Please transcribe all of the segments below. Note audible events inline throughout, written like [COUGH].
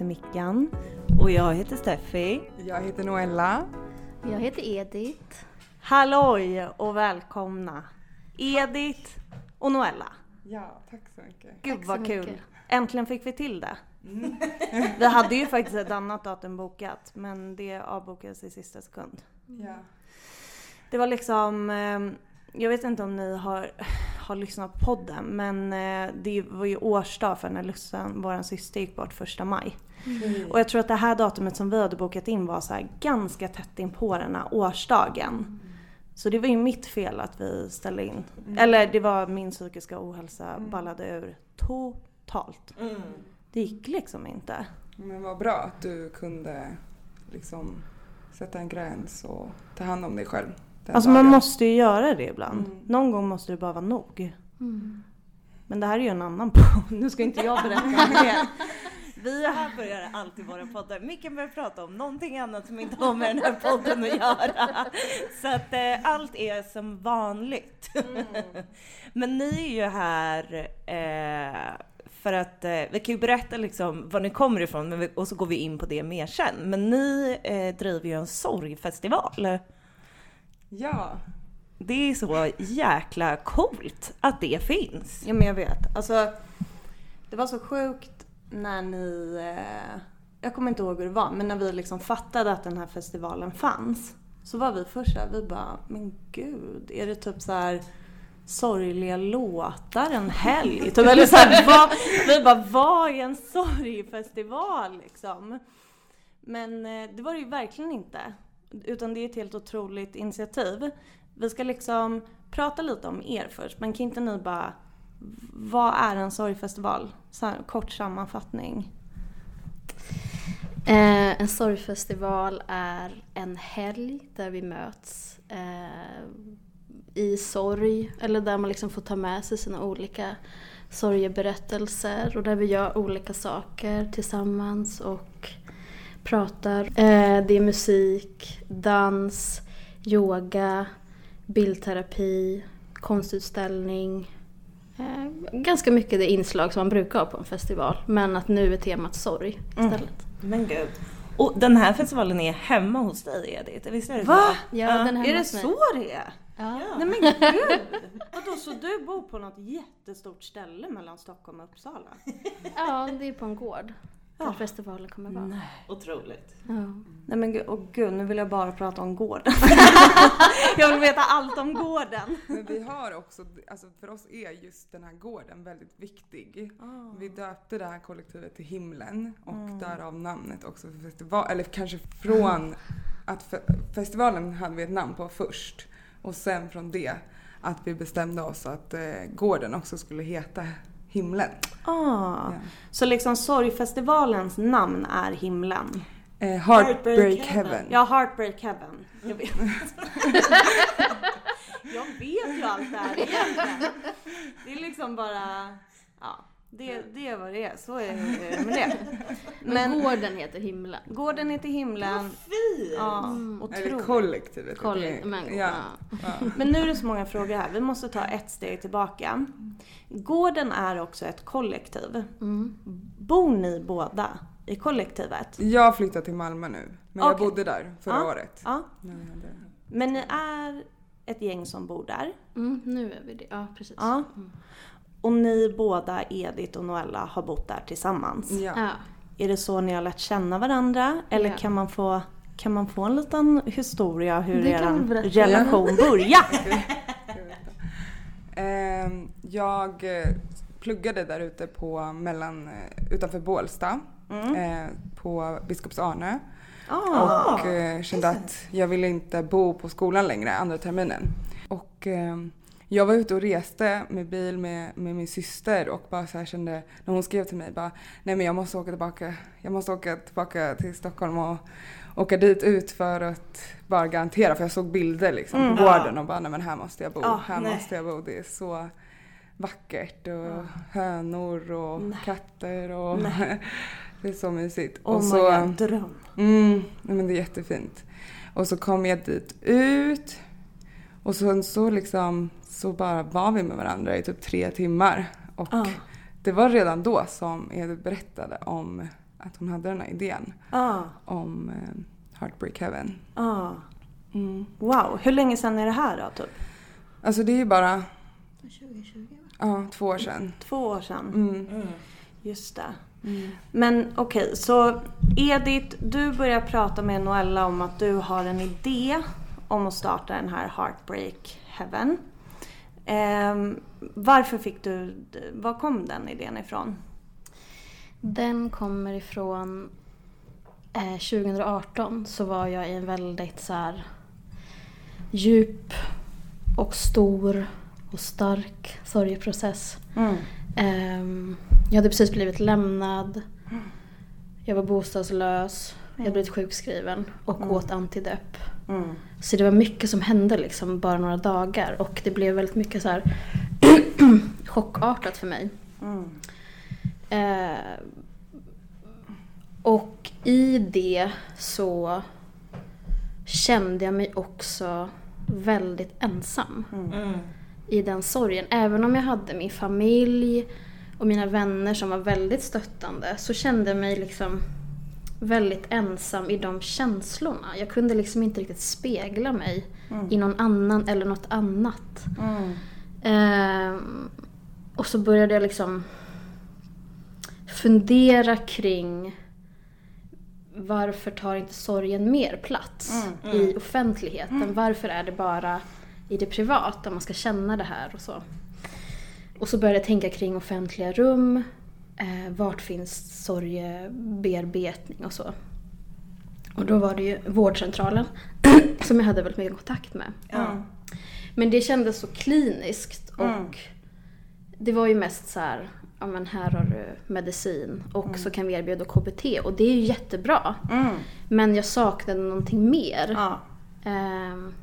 Heter Mickan. Och jag heter Steffi. Jag heter Noella. Jag heter Edith. Halloj och välkomna! Edith och Noella. Ja, tack så mycket. Gud Tack vad kul! mycket. Äntligen fick vi till det. Vi hade ju faktiskt ett annat datum bokat men det avbokades i sista sekund. Ja. Det var liksom, eh, jag vet inte om ni har, har lyssnat på podden men eh, det var ju årsdag för när Lussan, vår syster, gick bort första maj. Och jag tror att det här datumet som vi hade bokat in var så här ganska tätt in på den här årsdagen. Så det var ju mitt fel att vi ställde in. Eller det var min psykiska ohälsa ballade ur totalt. Det gick liksom inte. Men vad bra att du kunde liksom sätta en gräns och ta hand om dig själv. Alltså man dagen. måste ju göra det ibland. Mm. Någon gång måste det bara vara nog. Mm. Men det här är ju en annan [LAUGHS] podd. Nu ska inte jag berätta om det. Vi här börjar alltid våra poddar. Mickan börjar prata om någonting annat som inte har med den här podden att göra. Så att eh, allt är som vanligt. Men ni är ju här eh, för att eh, vi kan ju berätta liksom var ni kommer ifrån vi, och så går vi in på det mer sen. Men ni eh, driver ju en sorgfestival. Ja. Det är så jäkla coolt att det finns. Ja men jag vet. Alltså det var så sjukt när ni, eh, jag kommer inte ihåg hur det var, men när vi liksom fattade att den här festivalen fanns. Så var vi först där, vi bara, men gud, är det typ så här sorgliga låtar en helg? Typ, eller så här, vad, vi bara, vad är en sorgfestival liksom? Men eh, det var det ju verkligen inte. Utan det är ett helt otroligt initiativ. Vi ska liksom prata lite om er först, men kan inte ni bara vad är en sorgfestival? Så här, kort sammanfattning. Eh, en sorgfestival är en helg där vi möts eh, i sorg eller där man liksom får ta med sig sina olika sorgeberättelser och där vi gör olika saker tillsammans och pratar. Eh, det är musik, dans, yoga, bildterapi, konstutställning. Eh, ganska mycket det inslag som man brukar ha på en festival men att nu är temat sorg istället. Men gud. Och den här festivalen är hemma hos dig Edith, visst är det Va? så? Ja, den är det så det är? Ja. Nej men gud! Vadå, så du bor på något jättestort ställe mellan Stockholm och Uppsala? ja, det är på en gård. Där Ja. festivalen kommer vara. Otroligt. Ja. Nej men gud, åh gud, nu vill jag bara prata om gården. [LAUGHS] jag vill veta allt om gården. Men vi har också, alltså för oss är just den här gården väldigt viktig. Ah. Vi döpte det här kollektivet till himlen och Mm. därav namnet också för festival, eller kanske från [LAUGHS] att fe- festivalen hade vi ett namn på först och sen från det att vi bestämde oss att eh, gården också skulle heta himlen. Ah. Ja. Så liksom sorgfestivalens namn är himlen? Eh, Heartbreak Heartbreak Heaven. Heaven. Ja, Heartbreak Heaven. Jag vet. [LAUGHS] jag vet ju allt det här egentligen. Det är liksom bara, ja, det, det är vad det är. Så är det [LAUGHS] med det. Men, Men gården heter Himlen. gården är till himlen. Fint! Ja, Eller otroligt. kollektivet. Kollektiv, men, ja. ja. Men nu är det så många frågor här. Vi måste ta ett steg tillbaka. Gården är också ett kollektiv. Mm. Bor ni båda i kollektivet? Jag flyttar till Malmö nu, men jag Okej. bodde där förra Ja. året. Ja. Men ni är ett gäng som bor där. Mm, nu är vi det. Ja, precis. Ja. Och ni båda, Edith och Noella, har bott där tillsammans. Ja. Ja. Är det så ni har lärt känna varandra? Eller Ja. kan, man få, kan man få en liten historia hur Det kan er relation började? [LAUGHS] Ehm, Jag eh, pluggade där ute på mellan, eh, utanför Bålsta Mm. eh, på Biskops Arne Ah. och kände att jag ville inte bo på skolan längre andra terminen. Och ehm, jag var ute och reste med bil med, med min syster och bara så kände när hon skrev till mig bara nej men jag måste åka tillbaka. Jag måste åka tillbaka till Stockholm och åka dit ut för att bara garantera för jag såg bilder liksom Mm. på gården och bara nej men här måste jag bo. Ja, här nej. måste jag bo. Det är så vackert och hönor och Nej. katter och [LAUGHS] det är så mysigt. Oh och my så, god, dröm. Mm, nej, men det är jättefint. Och så kom jag dit ut och sen så liksom så bara var vi med varandra i typ tre timmar och Ja. det var redan då som Edith berättade om att hon hade den här idén Ah, om eh, Heartbreak Heaven. ah. Mm. Wow, hur länge sedan är det här då typ? Alltså det är ju bara 2020 va? ja, två år sedan. Två år sedan? Mm. Just det. Mm. Men okej, så Edith, du börjar prata med Noella om att du har en idé om att starta den här Heartbreak Heaven. Ehm, varför fick du, var kom den idén ifrån? Den kommer ifrån eh, 2018 så var jag i en väldigt så här djup och stor och stark sorgeprocess. Mm. Ehm, jag hade precis blivit lämnad. Jag var bostadslös. Jag hade blivit sjukskriven och Mm. åt antidepp. Mm. Så det var mycket som hände liksom bara några dagar och det blev väldigt mycket så här [CLEARS THROAT] chockartat för mig. Mm. Eh, och i det så kände jag mig också väldigt ensam Mm. i den sorgen. Även om jag hade min familj och mina vänner som var väldigt stöttande så kände jag mig liksom väldigt ensam i de känslorna. Jag kunde liksom inte riktigt spegla mig i någon annan eller något annat. Mm. Ehm, och så började jag liksom fundera kring varför tar inte sorgen mer plats i offentligheten? Varför är det bara i det privata man ska känna det här och så? Och så började jag tänka kring offentliga rum. Eh, vart finns sorgebearbetning och så? Och då var det ju vårdcentralen [CLEARS THROAT] som jag hade väldigt mycket kontakt med. Ja. Men det kändes så kliniskt och Mm. det var ju mest så här, ja men här har du medicin och så kan vi erbjuda KBT och det är ju jättebra. Mm. Men jag saknade någonting mer. Ja. Ehm,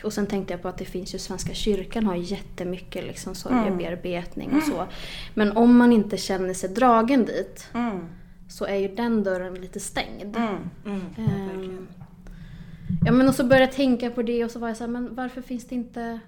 och, och sen tänkte jag på att det finns ju Svenska kyrkan har jättemycket liksom sorgebearbetning och så. Men om man inte känner sig dragen dit Mm. så är ju den dörren lite stängd. Mm. Mm. Ehm, ja men och så började jag tänka på det och så var jag så här, men varför finns det inte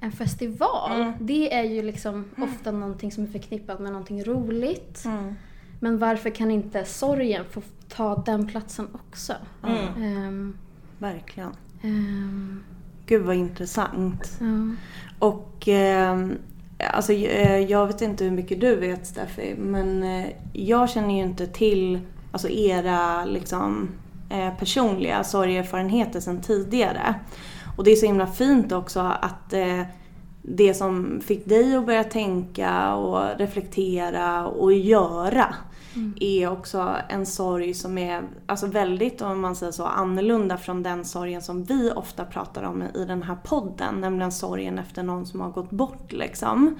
en festival? Mm. Det är ju liksom ofta någonting som är förknippat med någonting roligt. Mm. Men varför kan inte sorgen få ta den platsen också? Mm. Ehm, Verkligen. ehm, Gud vad intressant. ja. Och ehm, alltså, eh, jag vet inte hur mycket du vet Steffi, men eh, jag känner ju inte till alltså, era liksom, eh, personliga sorgerfarenheter sedan tidigare. Och det är så himla fint också att eh, det som fick dig att börja tänka och reflektera och göra Mm. är också en sorg som är alltså väldigt, om man säger så, annorlunda från den sorgen som vi ofta pratar om i den här podden. Nämligen sorgen efter någon som har gått bort liksom.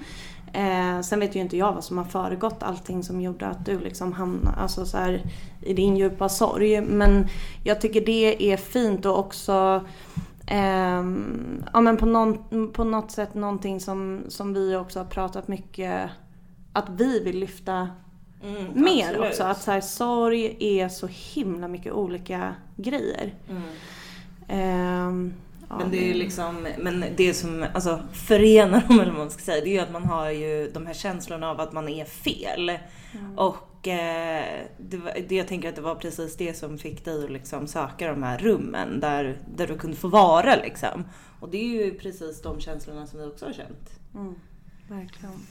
Eh, sen vet ju inte jag vad som har föregått allting som gjorde att du liksom hamnade alltså så här, i din djupa sorg. Men jag tycker det är fint och också eh, ja, men på, någon, på något sätt någonting som, som vi också har pratat mycket att vi vill lyfta Mm, mer absolut. också. Att så här, sorg är så himla mycket olika grejer. Mm. Ehm, ja, Men det är ju liksom, men det som alltså, förenar dem eller vad man ska säga, det är ju att man har ju de här känslorna av att man är fel. Och eh, det, det, jag tänker att det var precis det som fick dig att liksom söka de här rummen där, där du kunde få vara liksom. Och det är ju precis de känslorna som vi också har känt. Mm, verkligen.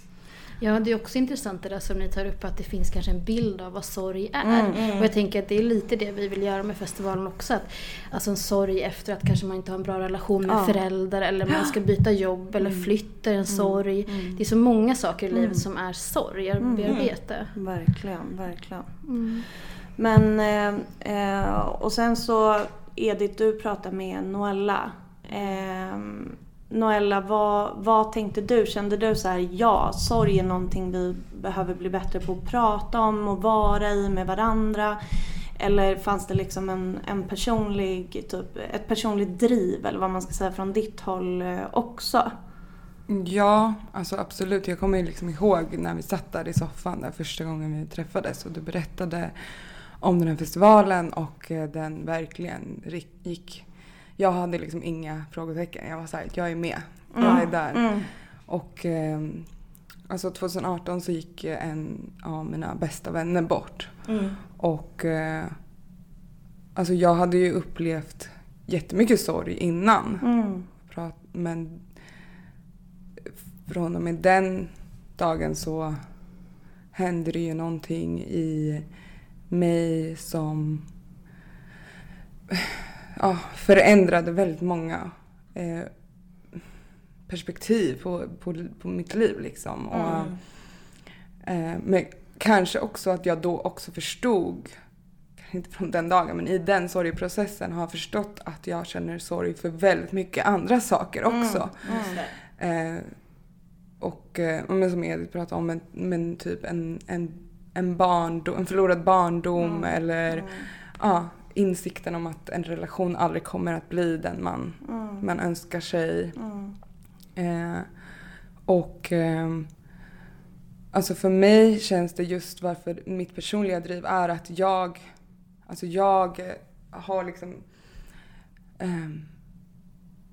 Ja, det är också intressant det där som ni tar upp att det finns kanske en bild av vad sorg är. Mm, Och jag tänker att det är lite det vi vill göra med festivalen också. Att, alltså en sorg efter att kanske man inte har en bra relation med Ja. föräldrar eller man ska byta jobb eller flytta är en sorg. Det är så många saker i livet som är sorg, arbete. Verkligen, verkligen. Mm. Men, eh, eh, och sen så Edith, du pratar med Noella. Eh, Noella, vad, vad tänkte du? Kände du så här, ja, sorg är någonting vi behöver bli bättre på att prata om och vara i med varandra? Eller fanns det liksom en, en personlig, typ, ett personligt driv eller vad man ska säga från ditt håll eh, också? Ja, alltså absolut. Jag kommer ju liksom ihåg när vi satt där i soffan där första gången vi träffades och du berättade om den här festivalen och eh, den verkligen gick... Jag hade liksom inga frågetecken. Jag var såhär, jag är med. Jag är där. Mm. Och, ehm, alltså 2018 så gick en av mina bästa vänner bort. Mm. Och eh, alltså jag hade ju upplevt jättemycket sorg innan. Mm. Men från och med den dagen så hände det ju någonting i mig som ja, förändrade väldigt många eh, perspektiv på, på, på mitt liv liksom. Och, eh, men kanske också att jag då också förstod, kanske inte från den dagen, men i den sorgeprocessen har förstått att jag känner sorg för väldigt mycket andra saker också. Just det. Eh, och eh, men som Edith pratade om, men, men typ en, en, en, barndom, en förlorad barndom eller ja, insikten om att en relation aldrig kommer att bli den man, man önskar sig. Eh, och ehm, alltså för mig känns det just varför mitt personliga driv är att jag, alltså jag eh, har liksom, ehm,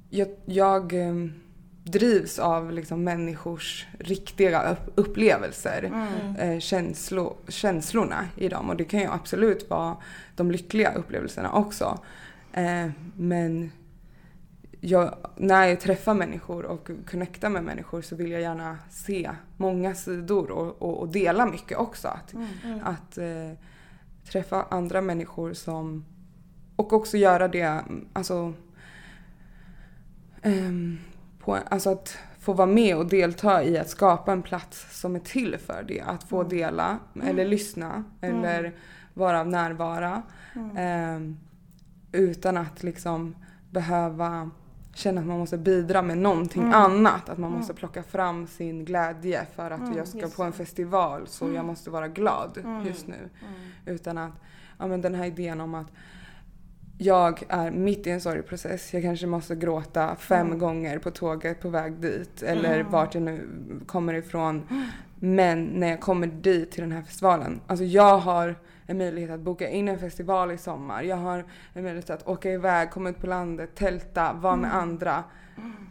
jag, jag ehm, drivs av liksom människors riktiga upp, upplevelser, eh, känslo, känslorna i dem. Och det kan ju absolut vara de lyckliga upplevelserna också. Eh, men jag, när jag träffar människor och connectar med människor så vill jag gärna se många sidor och, och, och dela mycket också. Att, att eh, träffa andra människor som... Och också göra det, alltså... ehm, på, alltså att få vara med och delta i att skapa en plats som är till för det. Att få dela eller lyssna eller vara närvara. ehm, utan att liksom behöva känna att man måste bidra med någonting annat. Att man måste plocka fram sin glädje för att jag ska på en festival. Så jag måste vara glad just nu. Utan att, ja men den här idén om att jag är mitt i en sorgprocess. Jag kanske måste gråta fem gånger på tåget på väg dit eller vart jag nu kommer ifrån. Men när jag kommer dit till den här festivalen, alltså jag har en möjlighet att boka in en festival i sommar. Jag har en möjlighet att åka iväg, komma ut på landet, tälta, vara med andra.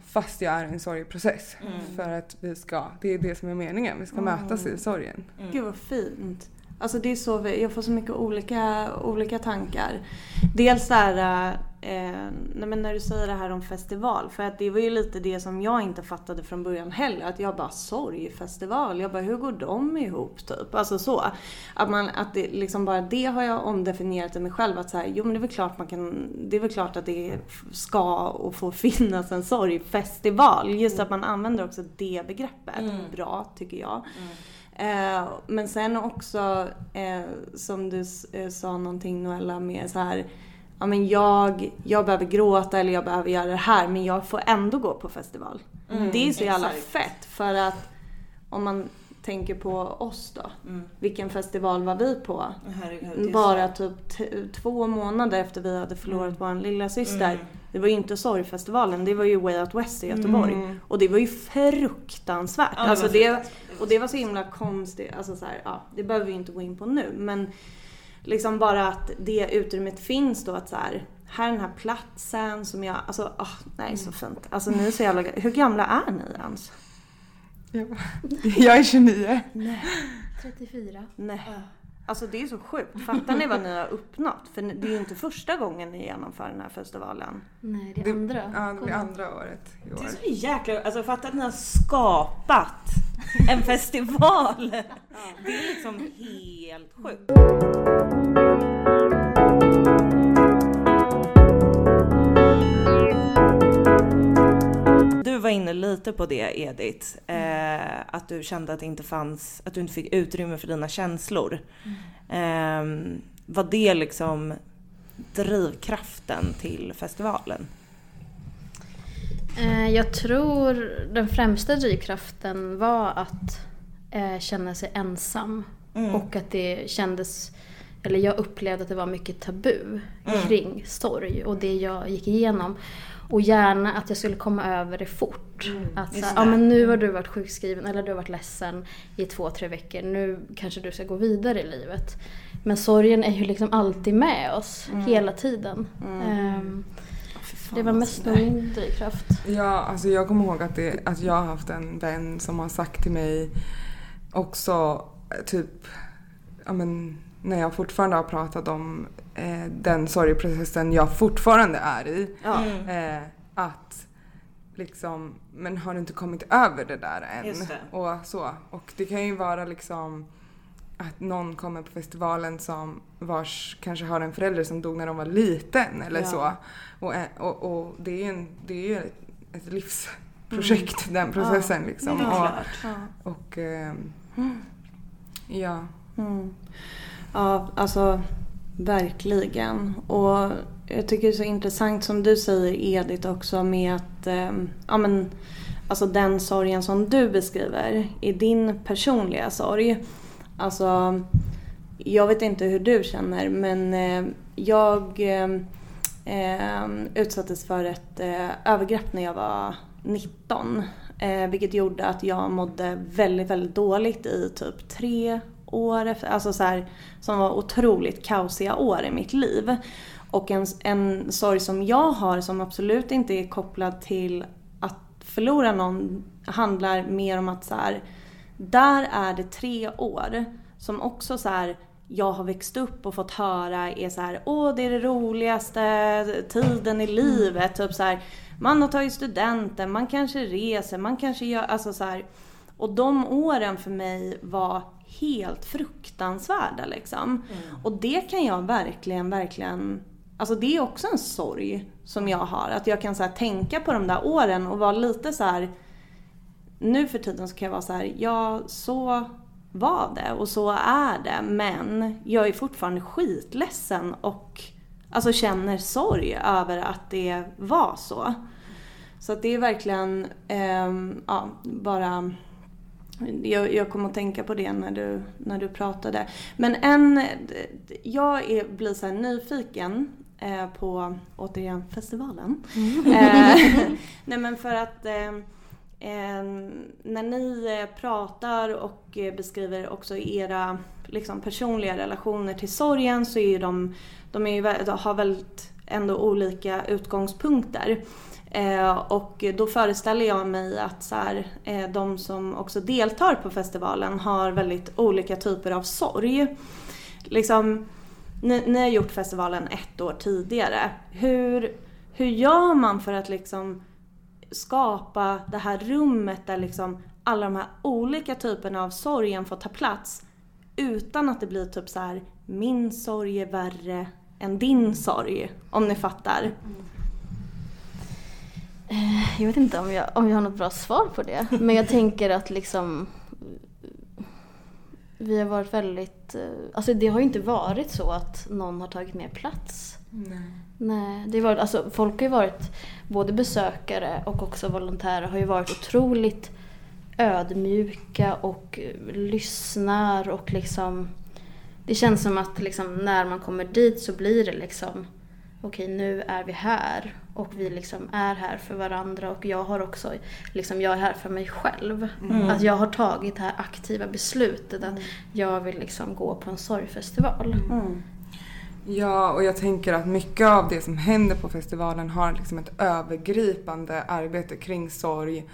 Fast jag är i en sorgprocess. För att vi ska, det är det som är meningen, vi ska mötas i sorgen. Gud vad fint. Alltså det är så, jag får så mycket olika, olika tankar. Dels där, eh, när du säger det här om festival. För att det var ju lite det som jag inte fattade från början heller. Att jag bara, sorgfestival. Jag bara, hur går de ihop typ? Alltså så. Att man, att det liksom bara det har jag omdefinierat i mig själv. Att så här, jo men det är väl klart man kan, det är väl klart att det ska och får [LAUGHS] finnas en sorgfestival. Just att man använder också det begreppet. Bra, tycker jag. Eh, men sen också, eh, som du eh, sa någonting Noella med så här, ja men jag, jag behöver gråta eller jag behöver göra det här men jag får ändå gå på festival. det är så jävla exakt. fett för att om man tänker på oss då. Vilken festival var vi på? Herregud, Bara typ två månader efter vi hade förlorat Mm. vår lilla syster. Det var ju inte sorgfestivalen, det var ju Way Out West i Göteborg. Och det var ju fruktansvärt. Ja, det alltså det, fruktansvärt. och det var så himla konstigt. Alltså så här, ja, det behöver vi inte gå in på nu. Men liksom bara att det utrymmet finns då att så här, här är den här platsen som jag, alltså åh, nej så fint. Alltså ni är så jävla, hur gamla är ni ens? Jag, [LAUGHS] jag är 29. 34. Nej. Alltså det är så sjukt. Fattar ni vad ni har uppnått? För det är ju inte första gången ni genomför den här festivalen. Nej, det är Det- andra. Ja, det Kolla. andra året i Det är år. så jäkla... Alltså fatta att ni har skapat en festival. [LAUGHS] Det är liksom helt sjukt. Var inne lite på det Edith, eh, att du kände att det inte fanns, att du inte fick utrymme för dina känslor. Eh, var det liksom drivkraften till festivalen? Eh, Jag tror den främsta drivkraften var att eh, känna sig ensam. Och att det kändes, eller jag upplevde att det var mycket tabu kring sorg och det jag gick igenom. Och gärna att jag skulle komma över det fort. Att så, ja, men nu har du varit sjukskriven eller du har varit ledsen i två, tre veckor. Nu kanske du ska gå vidare i livet. Men sorgen är ju liksom alltid med oss hela tiden. Ehm, Det var mest nog min drivkraft. Ja, alltså jag kommer ihåg att, det, att jag har haft en vän som har sagt till mig också typ, ja men när jag fortfarande har pratat om eh, den sorgeprocessen jag fortfarande är i. Ja. Eh, att liksom, men har du inte kommit över det där än? Det. Och så. Och det kan ju vara liksom att någon kommer på festivalen som vars kanske har en förälder som dog när de var liten eller Ja. så. Och, eh, och, och det är ju en, det är ju ett, ett livsprojekt den processen liksom. Det är Och, klart. Ja. och ehm, ja. Mm. Ja, alltså verkligen. Och jag tycker det är så intressant som du säger Edith också med att eh, ja, men, alltså den sorgen som du beskriver i din personliga sorg. Alltså, jag vet inte hur du känner men eh, jag eh, eh, utsattes för ett eh, övergrepp när jag var 19. Eh, vilket gjorde att jag mådde väldigt, väldigt dåligt i typ tre år efter, alltså så här, som var otroligt kaosiga år i mitt liv. Och en, en sorg som jag har som absolut inte är kopplad till att förlora någon handlar mer om att så här, där är det tre år som också så här jag har växt upp och fått höra är så här, åh det är det roligaste tiden i livet. Typ så här, man har tagit studenten, man kanske reser, man kanske gör, alltså så här. Och de åren för mig var helt fruktansvärda liksom. Och det kan jag verkligen, verkligen, alltså det är också en sorg som jag har. Att jag kan så tänka på de där åren och vara lite så här. Nu för tiden så kan jag vara så här, ja så var det och så är det. Men jag är fortfarande skitledsen och alltså känner sorg över att det var så. Så att det är verkligen, ehm, ja, bara jag, jag kom att tänka på det när du, när du pratade. Men en, jag är, blir så nyfiken eh, på, återigen, festivalen. Eh, [LAUGHS] [LAUGHS] nej men för att eh, eh, när ni eh, pratar och eh, beskriver också era liksom, personliga relationer till sorgen så är de, de är ju, har väldigt ändå olika utgångspunkter. Eh, och då föreställer jag mig att så här, eh, de som också deltar på festivalen har väldigt olika typer av sorg. Liksom, ni, ni har gjort festivalen ett år tidigare. Hur, hur gör man för att liksom skapa det här rummet där liksom alla de här olika typerna av sorgen får ta plats utan att det blir typ så här min sorg är värre än din sorg. Om ni fattar. Mm. Jag vet inte om jag, om jag har något bra svar på det. Men jag tänker att liksom vi har varit väldigt, eh, alltså det har ju inte varit så att någon har tagit mer plats. Nej. Nej, det var, alltså folk har ju varit, både besökare och också volontärer har ju varit otroligt ödmjuka och eh, lyssnar och liksom det känns som att liksom när man kommer dit så blir det liksom okej nu är vi här och vi liksom är här för varandra och jag har också liksom jag är här för mig själv. Att jag har tagit det här aktiva beslutet att jag vill liksom gå på en sorgfestival. Mm. Ja, och jag tänker att mycket av det som händer på festivalen har liksom ett övergripande arbete kring sorg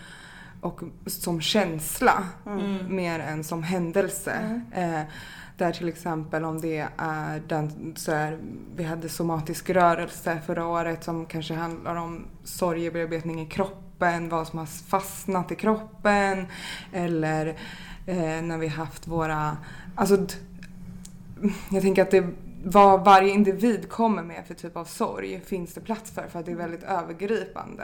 och som känsla mer än som händelse. Eh, där till exempel om det är den, så här, vi hade somatisk rörelse förra året som kanske handlar om sorgebearbetning i kroppen, vad som har fastnat i kroppen eller eh, när vi haft våra, alltså jag tänker att det vad varje individ kommer med för typ av sorg finns det plats för för att det är väldigt övergripande.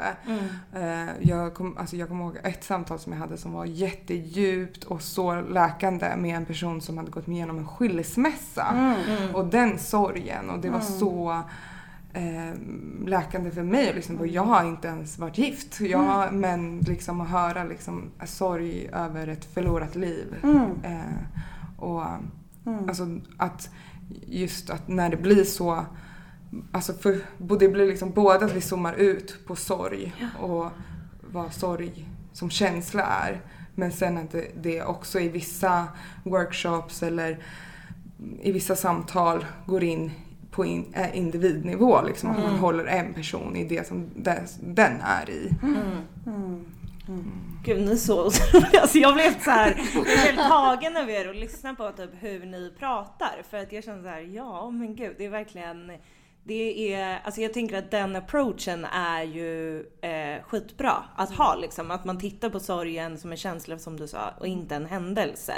Eh, jag, kom, alltså jag kommer ihåg ett samtal som jag hade som var jättedjupt och så läkande med en person som hade gått igenom en skilsmässa. Och den sorgen och det var så eh, läkande för mig att lyssna på. Jag har inte ens varit gift. Jag, har- Men liksom att höra liksom sorg över ett förlorat liv. Eh, och alltså att just att när det blir så Alltså för, det blir liksom både att vi zoomar ut på sorg och vad sorg som känsla är. Men sen att det, det också i vissa workshops eller i vissa samtal går in på in, äh, individnivå. Liksom, Att man håller en person i det som den, den är i. Gud, ni är så Alltså jag blev så här, jag blev helt tagen av er och lyssna på typ hur ni pratar. För att jag känner så här, ja men gud, det är verkligen det är, alltså jag tänker att den approachen är ju eh, skitbra att ha liksom. Att man tittar på sorgen som en känsla som du sa och inte en händelse.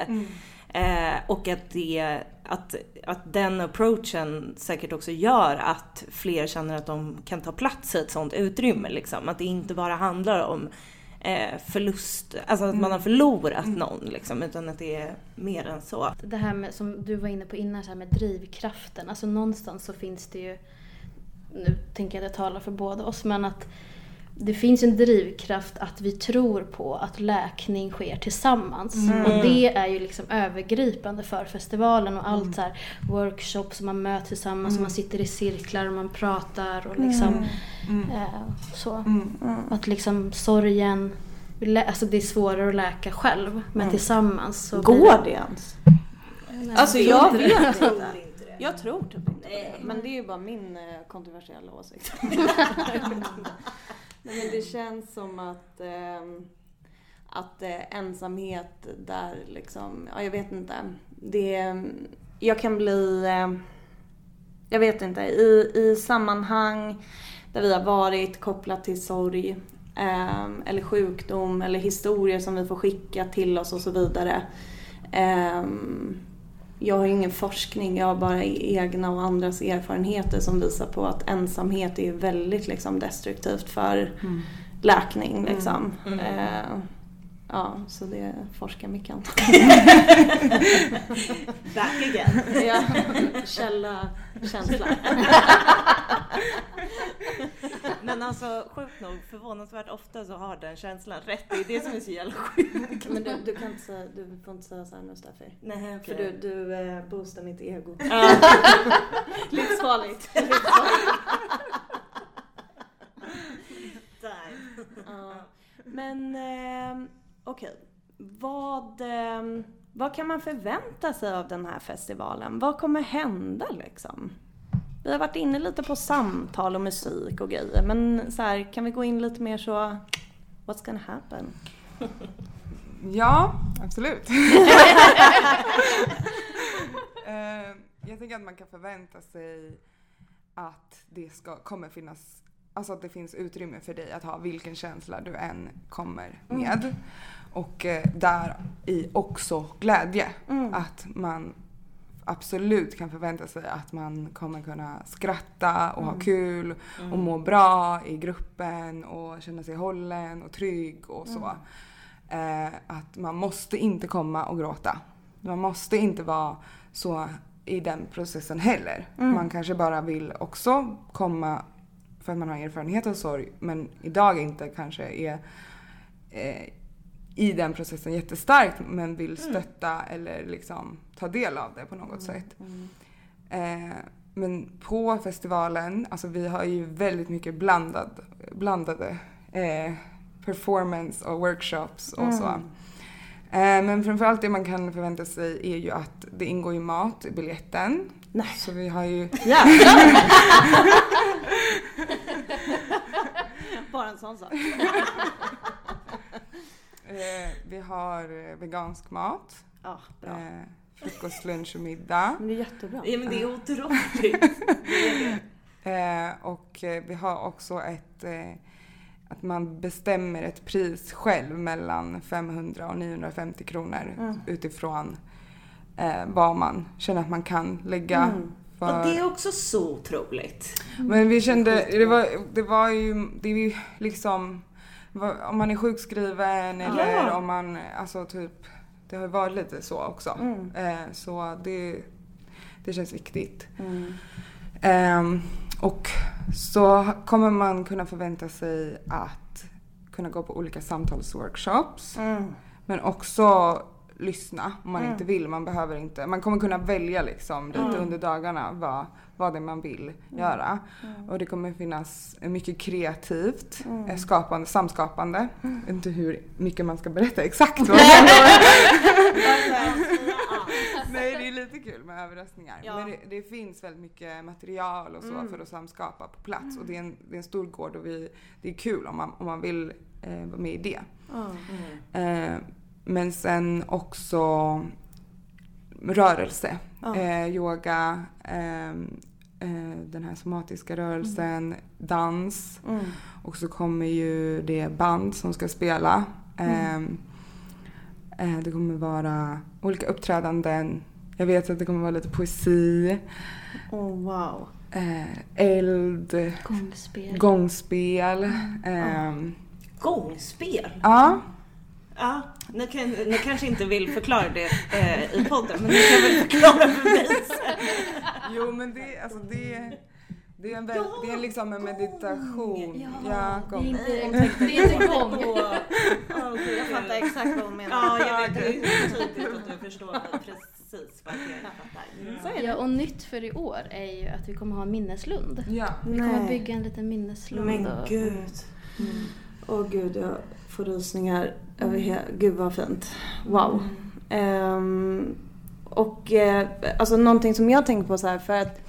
Eh, och att, det, att, att den approachen säkert också gör att fler känner att de kan ta plats i ett sånt utrymme. Liksom. Att det inte bara handlar om eh, förlust, alltså att man har förlorat någon liksom, utan att det är mer än så. Det här med, som du var inne på innan, så här med drivkraften. Alltså någonstans så finns det ju, nu tänker jag att jag talar för båda oss, men att det finns en drivkraft att vi tror på att läkning sker tillsammans. Och det är ju liksom övergripande för festivalen och allt så här workshops man möts tillsammans och man sitter i cirklar och man pratar och liksom eh, så. Att liksom sorgen, alltså det är svårare att läka själv men tillsammans så Går det ens? Nej, Alltså tror jag vet inte. Jag tror typ inte det. Men det är ju bara min eh, kontroversiella åsikt. [LAUGHS] [LAUGHS] Nej, men det känns som att, eh, att eh, ensamhet där liksom, ja jag vet inte. Det, jag kan bli, eh, jag vet inte, i, i sammanhang där vi har varit kopplat till sorg ehm, eller sjukdom eller historier som vi får skicka till oss och så vidare. Ehm, jag har ingen forskning, jag har bara egna och andras erfarenheter som visar på att ensamhet är väldigt liksom, destruktivt för läkning. Liksom. Eh, ja, så det forskar mycket om. [LAUGHS] Back again. [LAUGHS] ja, källa, känsla. [LAUGHS] Men alltså sjukt nog, förvånansvärt ofta så har den känslan rätt. Det är det som är så jävla sjukt. Men du, du, kan inte säga, du får inte säga så här nu Steffi. Nej, För du, du eh, boostar mitt ego. Livsfarligt. Livsfarligt. Där. Ja. Men eh, okej, vad, ehm, vad kan man förvänta sig av den här festivalen? Vad kommer hända liksom? Vi har varit inne lite på samtal och musik och grejer, men så här, kan vi gå in lite mer så, what's gonna happen? [LAUGHS] Ja, absolut. [LAUGHS] Eh, jag tänker att man kan förvänta sig att det ska, kommer finnas, alltså att det finns utrymme för dig att ha vilken känsla du än kommer med. Och eh, där i också glädje. Att man absolut kan förvänta sig att man kommer kunna skratta och ha kul och må bra i gruppen och känna sig hållen och trygg och så. Eh, att man måste inte komma och gråta. Man måste inte vara så i den processen heller. Man kanske bara vill också komma för att man har erfarenhet av sorg men idag inte kanske är eh, i den processen jättestarkt men vill stötta eller liksom ta del av det på något sätt. Eh, men på festivalen, alltså vi har ju väldigt mycket blandad, blandade eh, performance och workshops och så. Eh, men framförallt det man kan förvänta sig är ju att det ingår ju mat i biljetten. Nej. Så vi har ju Jävlar! [LAUGHS] [LAUGHS] Bara en sån sak. [LAUGHS] Eh, vi har eh, vegansk mat. Ja, bra. Eh, frukost, lunch och middag. Men det är jättebra. Ja men det är otroligt. [LAUGHS] Det är det. Eh, och eh, vi har också ett eh, att man bestämmer ett pris själv mellan 500 och 950 kronor utifrån eh, vad man känner att man kan lägga. För... Och det är också så otroligt. Men vi kände, det var, det var ju, det är ju liksom om man är sjukskriven eller om man, alltså typ, det har ju varit lite så också. Eh, så det, det känns viktigt. Ehm, och så kommer man kunna förvänta sig att kunna gå på olika samtalsworkshops. Men också lyssna om man inte vill. Man behöver inte. Man kommer kunna välja liksom lite under dagarna vad, vad det är man vill göra. Och det kommer finnas mycket kreativt, eh, skapande, samskapande. Vet inte hur mycket man ska berätta exakt [LAUGHS] vad det är. Nej, det är lite kul med överraskningar. Ja. Men det, det finns väldigt mycket material och så Mm. för att samskapa på plats. Och det är, en, det är en stor gård och vi, det är kul om man, om man vill eh, vara med i det. Ja. Eh, men sen också rörelse. Ja. Eh, yoga, ehm, eh, den här somatiska rörelsen, dans. Mm. Och så kommer ju det band som ska spela. Mm. Eh, eh, det kommer vara olika uppträdanden. Jag vet att det kommer vara lite poesi, Oh, wow. eh, eld, Gångspel. gångspel. Mm. ehm, Gångspel? ja, Ja, ni, kan, ni kanske inte vill förklara det eh, i podden, men ni kan väl förklara för mig sen. jo men det, alltså det, det är en, väl, det är liksom en meditation. Ja, Ja, det är gång. inte, det är inte gång. [LAUGHS] Jag fattar exakt vad hon menar. Ja, jag vet. Det är tydligt att du förstår precis vad jag fattar. Det. Ja, och nytt för i år är ju att vi kommer ha en minneslund. Ja. Vi kommer Nej. bygga en liten minneslund. Men gud. Åh gud, jag får rysningar över hela... Gud vad fint. Wow. Ehm, och eh, alltså någonting som jag tänker på så här för att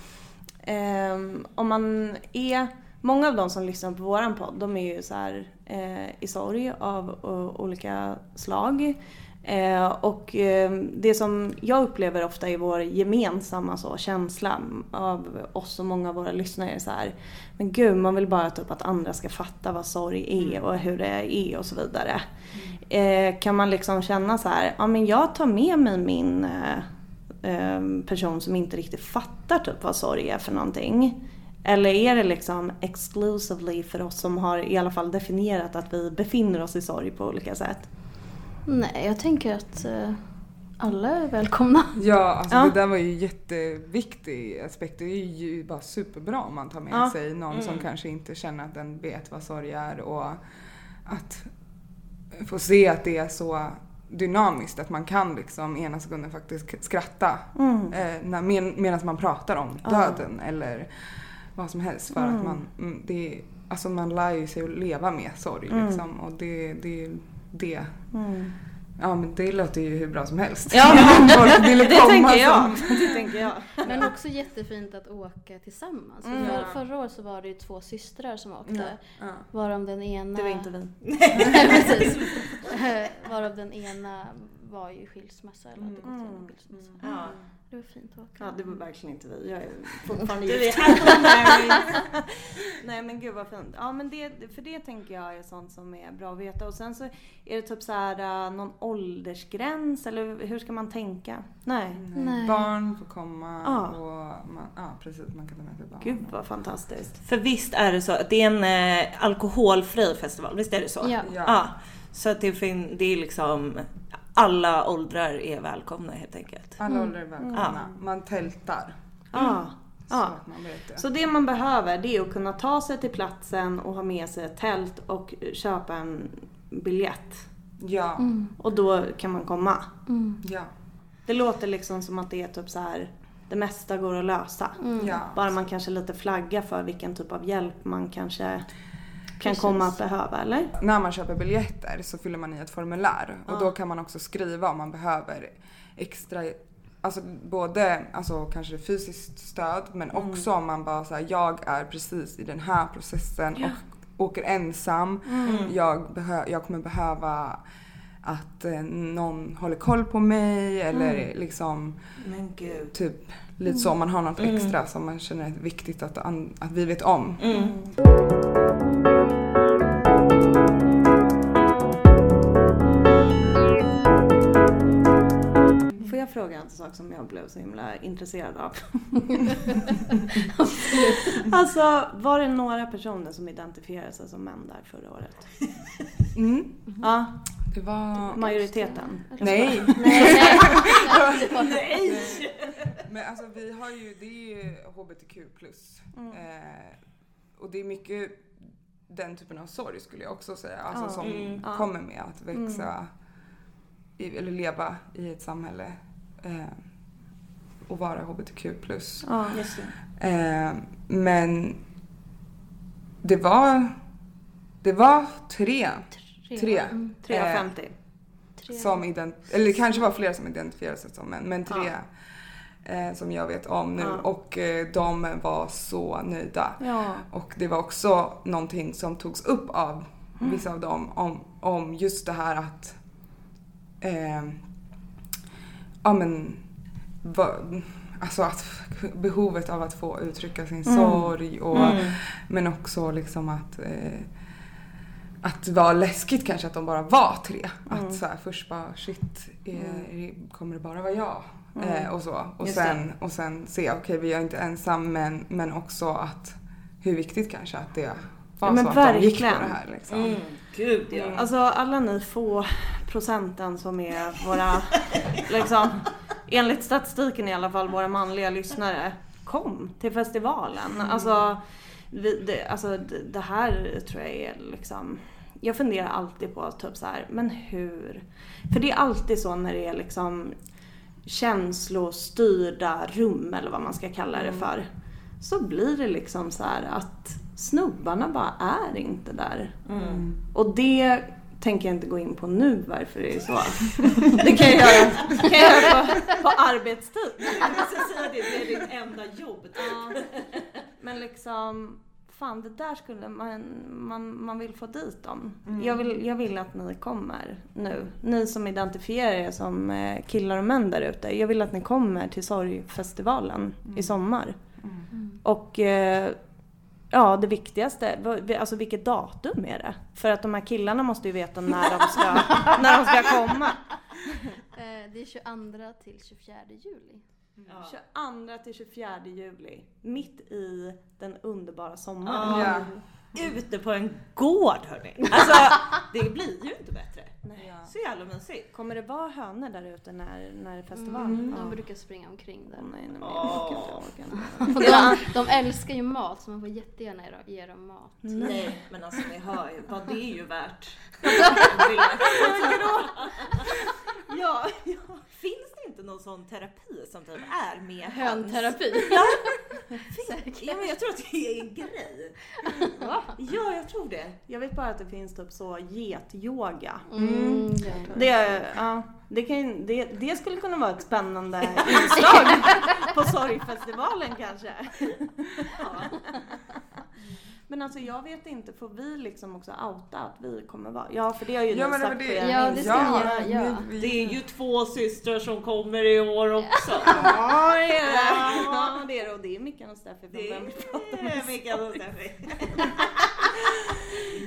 ehm, om man är... Många av de som lyssnar på våran podd, de är ju så här eh, i sorg av eh, olika slag. Eh, och eh, det som jag upplever ofta är vår gemensamma så, känsla av oss och många av våra lyssnare är så här. Men gud, man vill bara typ att andra ska fatta vad sorg är och hur det är och så vidare. Eh, kan man liksom känna så här, ja men jag tar med mig min eh, eh, person som inte riktigt fattar typ vad sorg är för någonting. Eller är det liksom exclusively för oss som har i alla fall definierat att vi befinner oss i sorg på olika sätt? Nej, jag tänker att alla är välkomna. [LAUGHS] Ja, alltså Ja. det där var ju jätteviktig aspekt. Det är ju bara superbra om man tar med Ja. sig någon som Mm. kanske inte känner att den vet vad sorg är och att få se att det är så dynamiskt att man kan liksom ena sekunden faktiskt skratta Mm. eh, med, medan man pratar om döden eller vad som helst för Mm. att man, mm, det, alltså man lär ju sig att leva med sorg Mm. liksom och det, det, det Mm. Ja men det låter ju hur bra som helst. Ja, [LAUGHS] folk ville det komma tänker jag. som- [LAUGHS] Det tänker jag. Men också jättefint att åka tillsammans. Mm. för, förra året så var det ju två systrar som åkte. Ja. Varav den ena... Det var inte vi. [LAUGHS] Precis. Varav den ena var ju skilsmässa eller hade gått Mm. igenom skilsmässa. Ja. Det var fint att åka. Ja, det var verkligen inte vi. Jag är [LAUGHS] fortfarande gift. [LAUGHS] [LAUGHS] Nej men gud vad fint. Ja men det, för det tänker jag är sånt som är bra att veta. Och sen så är det typ så här äh, någon åldersgräns eller hur ska man tänka? Nej. Nej. Barn får komma Ja. och man, ja precis man kan ta med sig barn. Gud vad fantastiskt. För visst är det så att det är en eh, alkoholfri festival, visst är det så? Ja. Ja. Ja, så att det, fin- det är liksom alla åldrar är välkomna helt enkelt. Alla Mm. åldrar är välkomna. Ja. Man tältar. Ja. Så Ja. det. Så det man behöver det är att kunna ta sig till platsen och ha med sig ett tält och köpa en biljett. Ja. Mm. Och då kan man komma. Mm. Ja. Det låter liksom som att det är typ så här det mesta går att lösa. Mm. Ja. Bara man kanske lite flaggar för vilken typ av hjälp man kanske kan Precis. komma att behöva, eller? När man köper biljetter så fyller man i ett formulär och då kan man också skriva om man behöver extra Alltså både alltså kanske fysiskt stöd men Mm. också om man bara säger jag är precis i den här processen Ja. och åker ensam. Mm. Jag, behö- jag kommer behöva att eh, någon håller koll på mig eller Mm. liksom Men gud. typ lite så om man har något Mm. extra som man känner är viktigt att, an- att vi vet om. Fråga en sak som jag blev så himla intresserad av? [LAUGHS] alltså, var det några personer som identifierade sig som män där förra året? Mm. Ja, Det var... majoriteten. [LAUGHS] Nej! Nej! Men alltså vi har ju, det är ju HBTQ+. Mm. Eh, och det är mycket den typen av sorg skulle jag också säga. Alltså som Mm. Kommer med att växa i, eller leva i ett samhälle och vara HBTQ+. Ja. Just det. Eh, men det var, det var tre Tre. Mm. 350. Tre. som ident- eller det kanske var flera som identifierade sig som män, men tre. eh, som jag vet om nu Ja. och eh, de var så nöjda. Ja. Och det var också någonting som togs upp av Mm. vissa av dem om, om just det här att eh, ja men vad, alltså att behovet av att få uttrycka sin Mm. sorg och Mm. men också liksom att eh, att det var läskigt kanske att de bara var tre. Mm. Att så här, först bara shit, är, kommer det bara vara jag? Mm. Eh, och så. Och Just sen, och sen se, okej vi är inte ensam men, men också att hur viktigt kanske att det var Ja, så att de gick på verkligen. det här liksom. Mm. Gud ja. Alltså alla ni få procenten som är våra, [LAUGHS] liksom, enligt statistiken i alla fall, våra manliga lyssnare. Kom till festivalen. Alltså, vi, det, alltså det, det här tror jag är liksom, jag funderar alltid på typ så här, men hur? För det är alltid så när det är liksom känslostyrda rum eller vad man ska kalla det för. Så blir det liksom så här att snubbarna bara är inte där. Mm. Och det tänker jag inte gå in på nu varför det är så. [LAUGHS] Det kan jag göra, kan jag göra på, på arbetstid. [LAUGHS] Jag säga det, det är ditt enda jobb. Ja. Men liksom, fan det där skulle man, man, man vill få dit dem. Jag, vill, jag vill att ni kommer nu. Ni som identifierar er som eh, killar och män där ute. Jag vill att ni kommer till Sorgfestivalen i sommar. Och eh, ja, det viktigaste, alltså vilket datum är det? För att de här killarna måste ju veta när de ska, [LAUGHS] när de ska komma. Eh, det är 22 till 24 juli. Ja. 22 till 24 juli, mitt i den underbara sommaren. Ja. Ja. Ute på en gård hörni. Alltså det blir ju inte bättre. Nej. Så jävla mysigt. Kommer det vara hönor där ute när, när festivalen? Mm, Ja. de brukar springa omkring där. Nej, nej, inte. Och [LAUGHS] de, de älskar ju mat så man får jättegärna ge- dem mat. Nej men alltså ni hör ju vad det är ju värt. [LAUGHS] Ja, Finns det inte någon sån terapi som typ är med höns? Hönterapi. Ja men jag tror att det är en grej. [LAUGHS] Ja jag tror det. jag vet bara att det finns typ så getyoga. Mm, ja. Det, ja, det, kan, det, det skulle kunna vara ett spännande [LAUGHS] inslag på Sorgfestivalen kanske. Men alltså jag vet inte, får vi liksom också outa att vi kommer vara? Ja för det har ju Ja ni men det sagt på det. er Ja, det ska ni göra, ja. vi- Det är ju två systrar som kommer i år också. [LAUGHS] Ja det är det. Ja det är det och det är Mickan och Steffi från Det Vem vill prata med är Mikael och Steffi.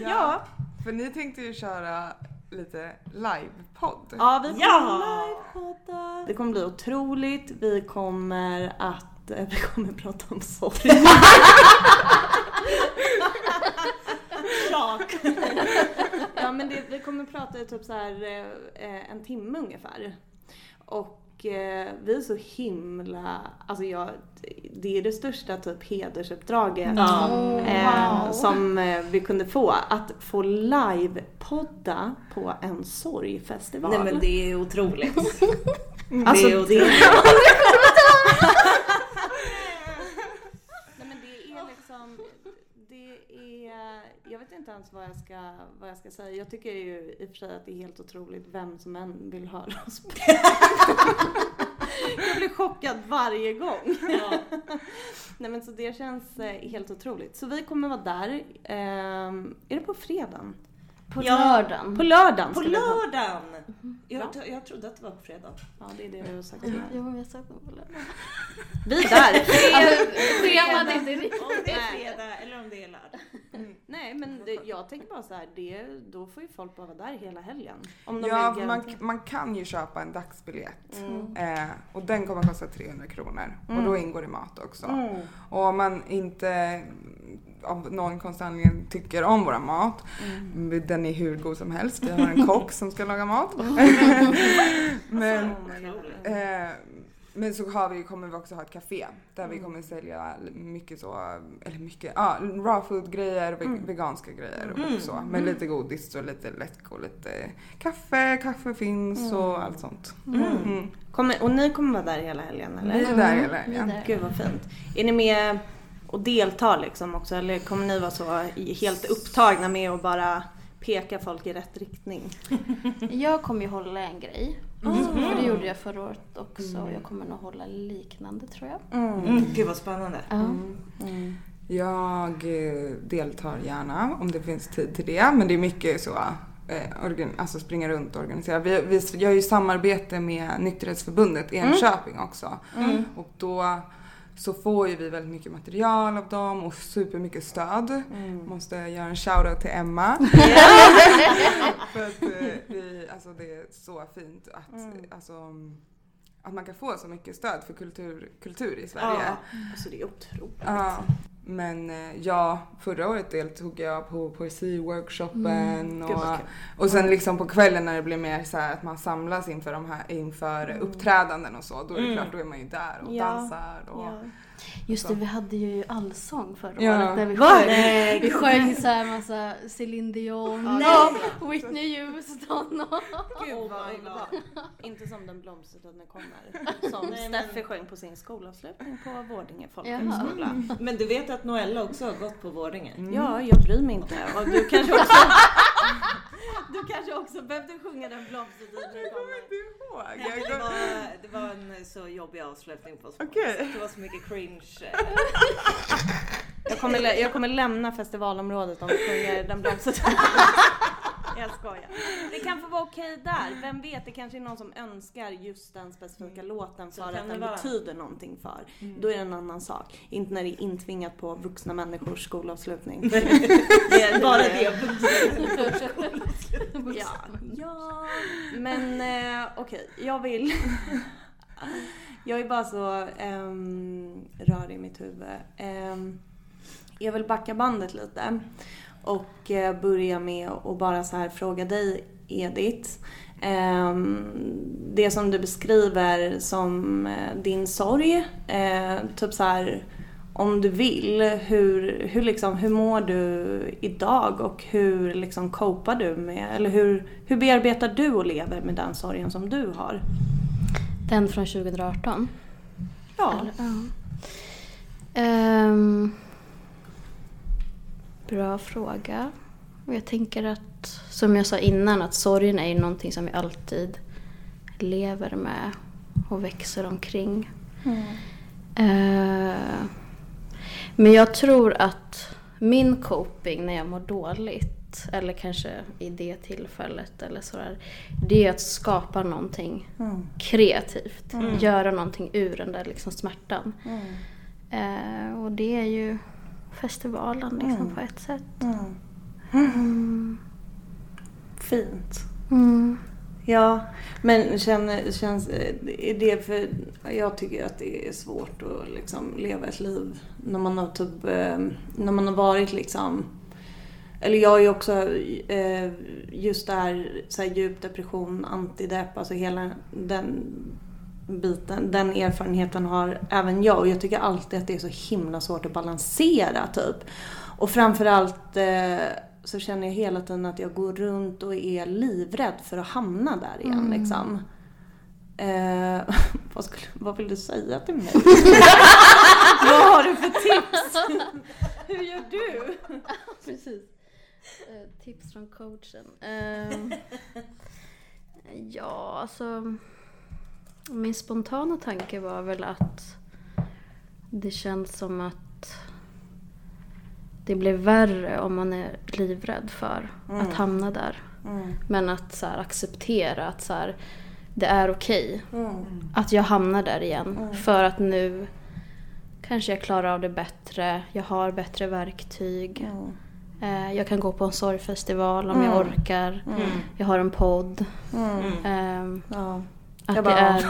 [LAUGHS] Ja. För ni tänkte ju köra lite livepodd. Ja, vi kommer Ja. livepodda. Det kommer bli otroligt. Vi kommer att, eh, vi kommer prata om sorg. [LAUGHS] Chock. ja men det, vi kommer prata i typ så här eh, en timme ungefär. Och eh, vi är så himla, alltså jag, det är det största typ hedersuppdraget eh, Wow. som vi kunde få. Att få livepodda på en sorgfestival. Nej men det är otroligt. Alltså det är otroligt [LAUGHS] men det är liksom, det är, jag vet inte ens vad jag ska, vad jag ska säga. Jag tycker ju i och för sig att det är helt otroligt vem som än vill höra oss. [LAUGHS] jag blir chockad varje gång. Ja. [LAUGHS] Nej men så det känns eh, helt otroligt. Så vi kommer vara där, ehm, är det på fredagen? På Ja. lördagen. På lördagen På vi lördagen! Jag, Ja. jag trodde att det var på fredag. Ja det är det du har sagt till mig. Jo, men jag sa att det var på lördagen. Vi är där. [LAUGHS] Schemat är inte riktigt. Om det är fredag eller om det är lördag. Nej men det, jag tänker bara så här, det, då får ju folk bara vara där hela helgen. Om de Ja, man, man kan ju köpa en dagsbiljett. Mm. Eh, och den kommer att kosta 300 kronor. Och då ingår det mat också. Mm. Och om man inte mm, av någon konstig tycker om våra mat, Mm. den är hur god som helst. Vi har en kock som ska laga mat. [LAUGHS] [LAUGHS] Men, my God. eh, men så har vi, kommer vi också ha ett café där Mm. vi kommer sälja mycket så, eller mycket, ja, raw food grejer, Mm. veganska grejer Mm. och så. Med lite godis och lite läsk och lite kaffe, kaffe finns och allt sånt. Mm. Kommer, och ni kommer vara där hela helgen eller? Vi är där hela helgen. där. Gud vad fint. Är ni med och deltar liksom också eller kommer ni vara så helt upptagna med att bara peka folk i rätt riktning? [LAUGHS] Jag kommer ju hålla en grej. För det gjorde jag förra året också och jag kommer nog hålla liknande tror jag. Mm. Gud vad spännande. Ja. Jag eh, deltar gärna om det finns tid till det. Men det är mycket så, eh, organ, alltså springa runt och organisera. Vi, vi gör ju samarbete med Nykterhetsförbundet i Enköping också. Och då så får ju vi väldigt mycket material av dem och supermycket stöd. Måste göra en shoutout till Emma. [LAUGHS] För att eh, vi, alltså det är så fint att, alltså, att man kan få så mycket stöd för kultur, kultur i Sverige. Ja, alltså det är otroligt. Ja, men eh, ja, förra året deltog jag på poesiworkshopen vad och, och sen liksom på kvällen när det blir mer så att man samlas inför de här inför uppträdanden och så, då är det klart, då är man ju där och Ja. dansar och Ja. Just det, vi hade ju allsång förra Ja. året när vi Va? sjöng. Vi sjöng så här massa Céline Dion, Whitney Houston och... Gud Oh vad var. Inte som den blomstertiden kommer. [LAUGHS] Som Nej, men- Steffi sjöng på sin skolavslutning på Vårdinge folkhögskola. Men du vet att Noella också har gått på Vårdinge? Ja, jag bryr mig inte. Och du kanske också... Du kanske också behövde sjunga den blomstertiden när du kommer. ihåg. Nej, det, var, det var en så jobbig avslutning på sporten. Okej. Det var så mycket cringe. Jag kommer, lä- jag kommer lämna festivalområdet om du sjunger den blomstertiden. [LAUGHS] Jag skojar. Det kan få vara okej där. Vem vet, det kanske är någon som önskar just den specifika låten Så för att det den vara. betyder någonting för. Då är det en annan sak. Inte när det är intvingat på vuxna människors skolavslutning. [LAUGHS] Det är bara det. [LAUGHS] Ja, ja. men eh, okej, jag vill... jag är bara så um, rörig i mitt huvud. Ehm, jag vill backa bandet lite och eh, börja med att bara så här fråga dig, Edith. Ehm, det som du beskriver som eh, din sorg, eh, typ så här om du vill, hur, hur, liksom, hur mår du idag och hur liksom copar du med, eller hur, hur bearbetar du och lever med den sorgen som du har? Den från 2018. Ja. Eller, ja. Ehm, bra fråga. Jag tänker att, som jag sa innan, att sorgen är ju någonting som vi alltid lever med och växer omkring. Eh, men jag tror att min coping när jag mår dåligt, eller kanske i det tillfället eller sådär, det är att skapa någonting kreativt. Göra någonting ur den där liksom smärtan. Eh, och det är ju festivalen liksom på ett sätt. Fint. Ja, men känner, känns eh, är det för... Jag tycker att det är svårt att liksom leva ett liv när man har typ... Eh, när man har varit liksom... Eller jag är ju också eh, just det här, så här djup depression, antidepp, alltså hela den biten, den erfarenheten har även jag och jag tycker alltid att det är så himla svårt att balansera typ. Och framförallt eh, så känner jag hela tiden att jag går runt och är livrädd för att hamna där igen liksom. Eh, [LAUGHS] vad, skulle, vad vill du säga till mig? [LAUGHS] vad har du för tips? [LAUGHS] Hur gör du? Precis. Eh, tips från coachen. Ehm, ja, alltså. Min spontana tanke var väl att det känns som att det blir värre om man är livrädd för att hamna där. Men att så här, acceptera att så här, det är okej att jag hamnar där igen. För att nu kanske jag klarar av det bättre, jag har bättre verktyg. Eh, jag kan gå på en sorgfestival om jag orkar. Jag har en podd. Ehm, Ja. Att Jag det bara, är...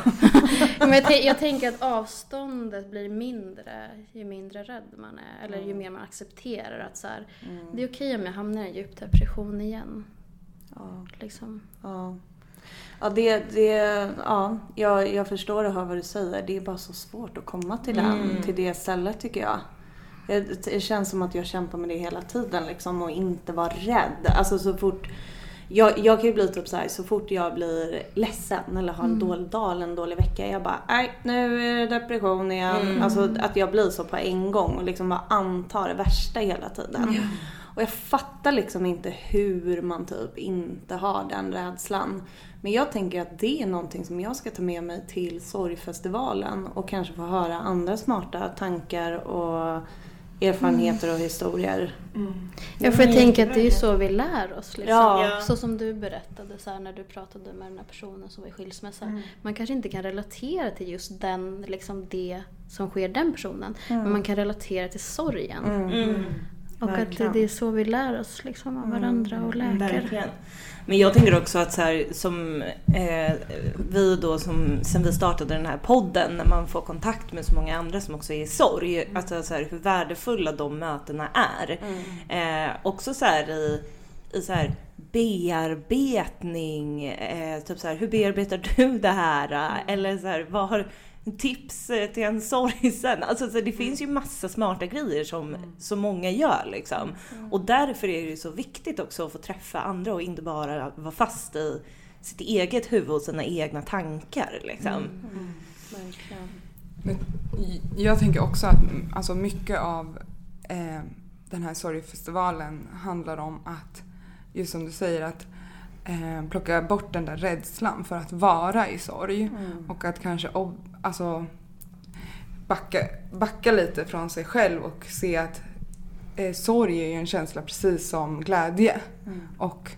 [LAUGHS] Men jag, jag tänker att avståndet blir mindre ju mindre rädd man är. Eller ju mer man accepterar att så här, det är okej om jag hamnar i en djup depression igen. Ja. Liksom. Ja, ja, det, det, ja jag, jag förstår och hör vad du säger. Det är bara så svårt att komma till, den, till det stället tycker jag. Det, det känns som att jag kämpar med det hela tiden liksom och inte vara rädd. Alltså så fort jag, jag kan ju bli typ så här, så fort jag blir ledsen eller har en dålig dag eller en dålig vecka. Jag bara, nej nu är det depression igen. Alltså att jag blir så på en gång och liksom bara antar det värsta hela tiden. Och jag fattar liksom inte hur man typ inte har den rädslan. Men jag tänker att det är någonting som jag ska ta med mig till sorgfestivalen och kanske få höra andra smarta tankar och erfarenheter och historier. Ja, för jag tänker att det är ju så vi lär oss. Liksom. Ja. Så som du berättade så här, när du pratade med den här personen som var i skilsmässa. Mm. Man kanske inte kan relatera till just den, liksom det som sker den personen. Mm. Men man kan relatera till sorgen. Mm. Och att det, Verkligen. är så vi lär oss liksom, av varandra och läkare. Verkligen. Men jag tänker också att så här, som eh, vi då som, sen vi startade den här podden, när man får kontakt med så många andra som också är i sorg, alltså så här, hur värdefulla de mötena är. Eh, också så här i, i så här bearbetning, eh, typ så hur bearbetar du det här? Eller så här, vad har tips eh, till en sorgsen? [LAUGHS] Alltså så det finns ju massa smarta grejer som så många gör liksom. Och därför är det ju så viktigt också att få träffa andra och inte bara vara fast i sitt eget huvud och sina egna tankar liksom. Verkligen. Men jag tänker också att mm, alltså mycket av eh, den här sorgfestivalen handlar om att, just som du säger, att eh, plocka bort den där rädslan för att vara i sorg. Och att kanske ob- alltså, backa, backa lite från sig själv och se att eh, sorg är ju en känsla precis som glädje. Och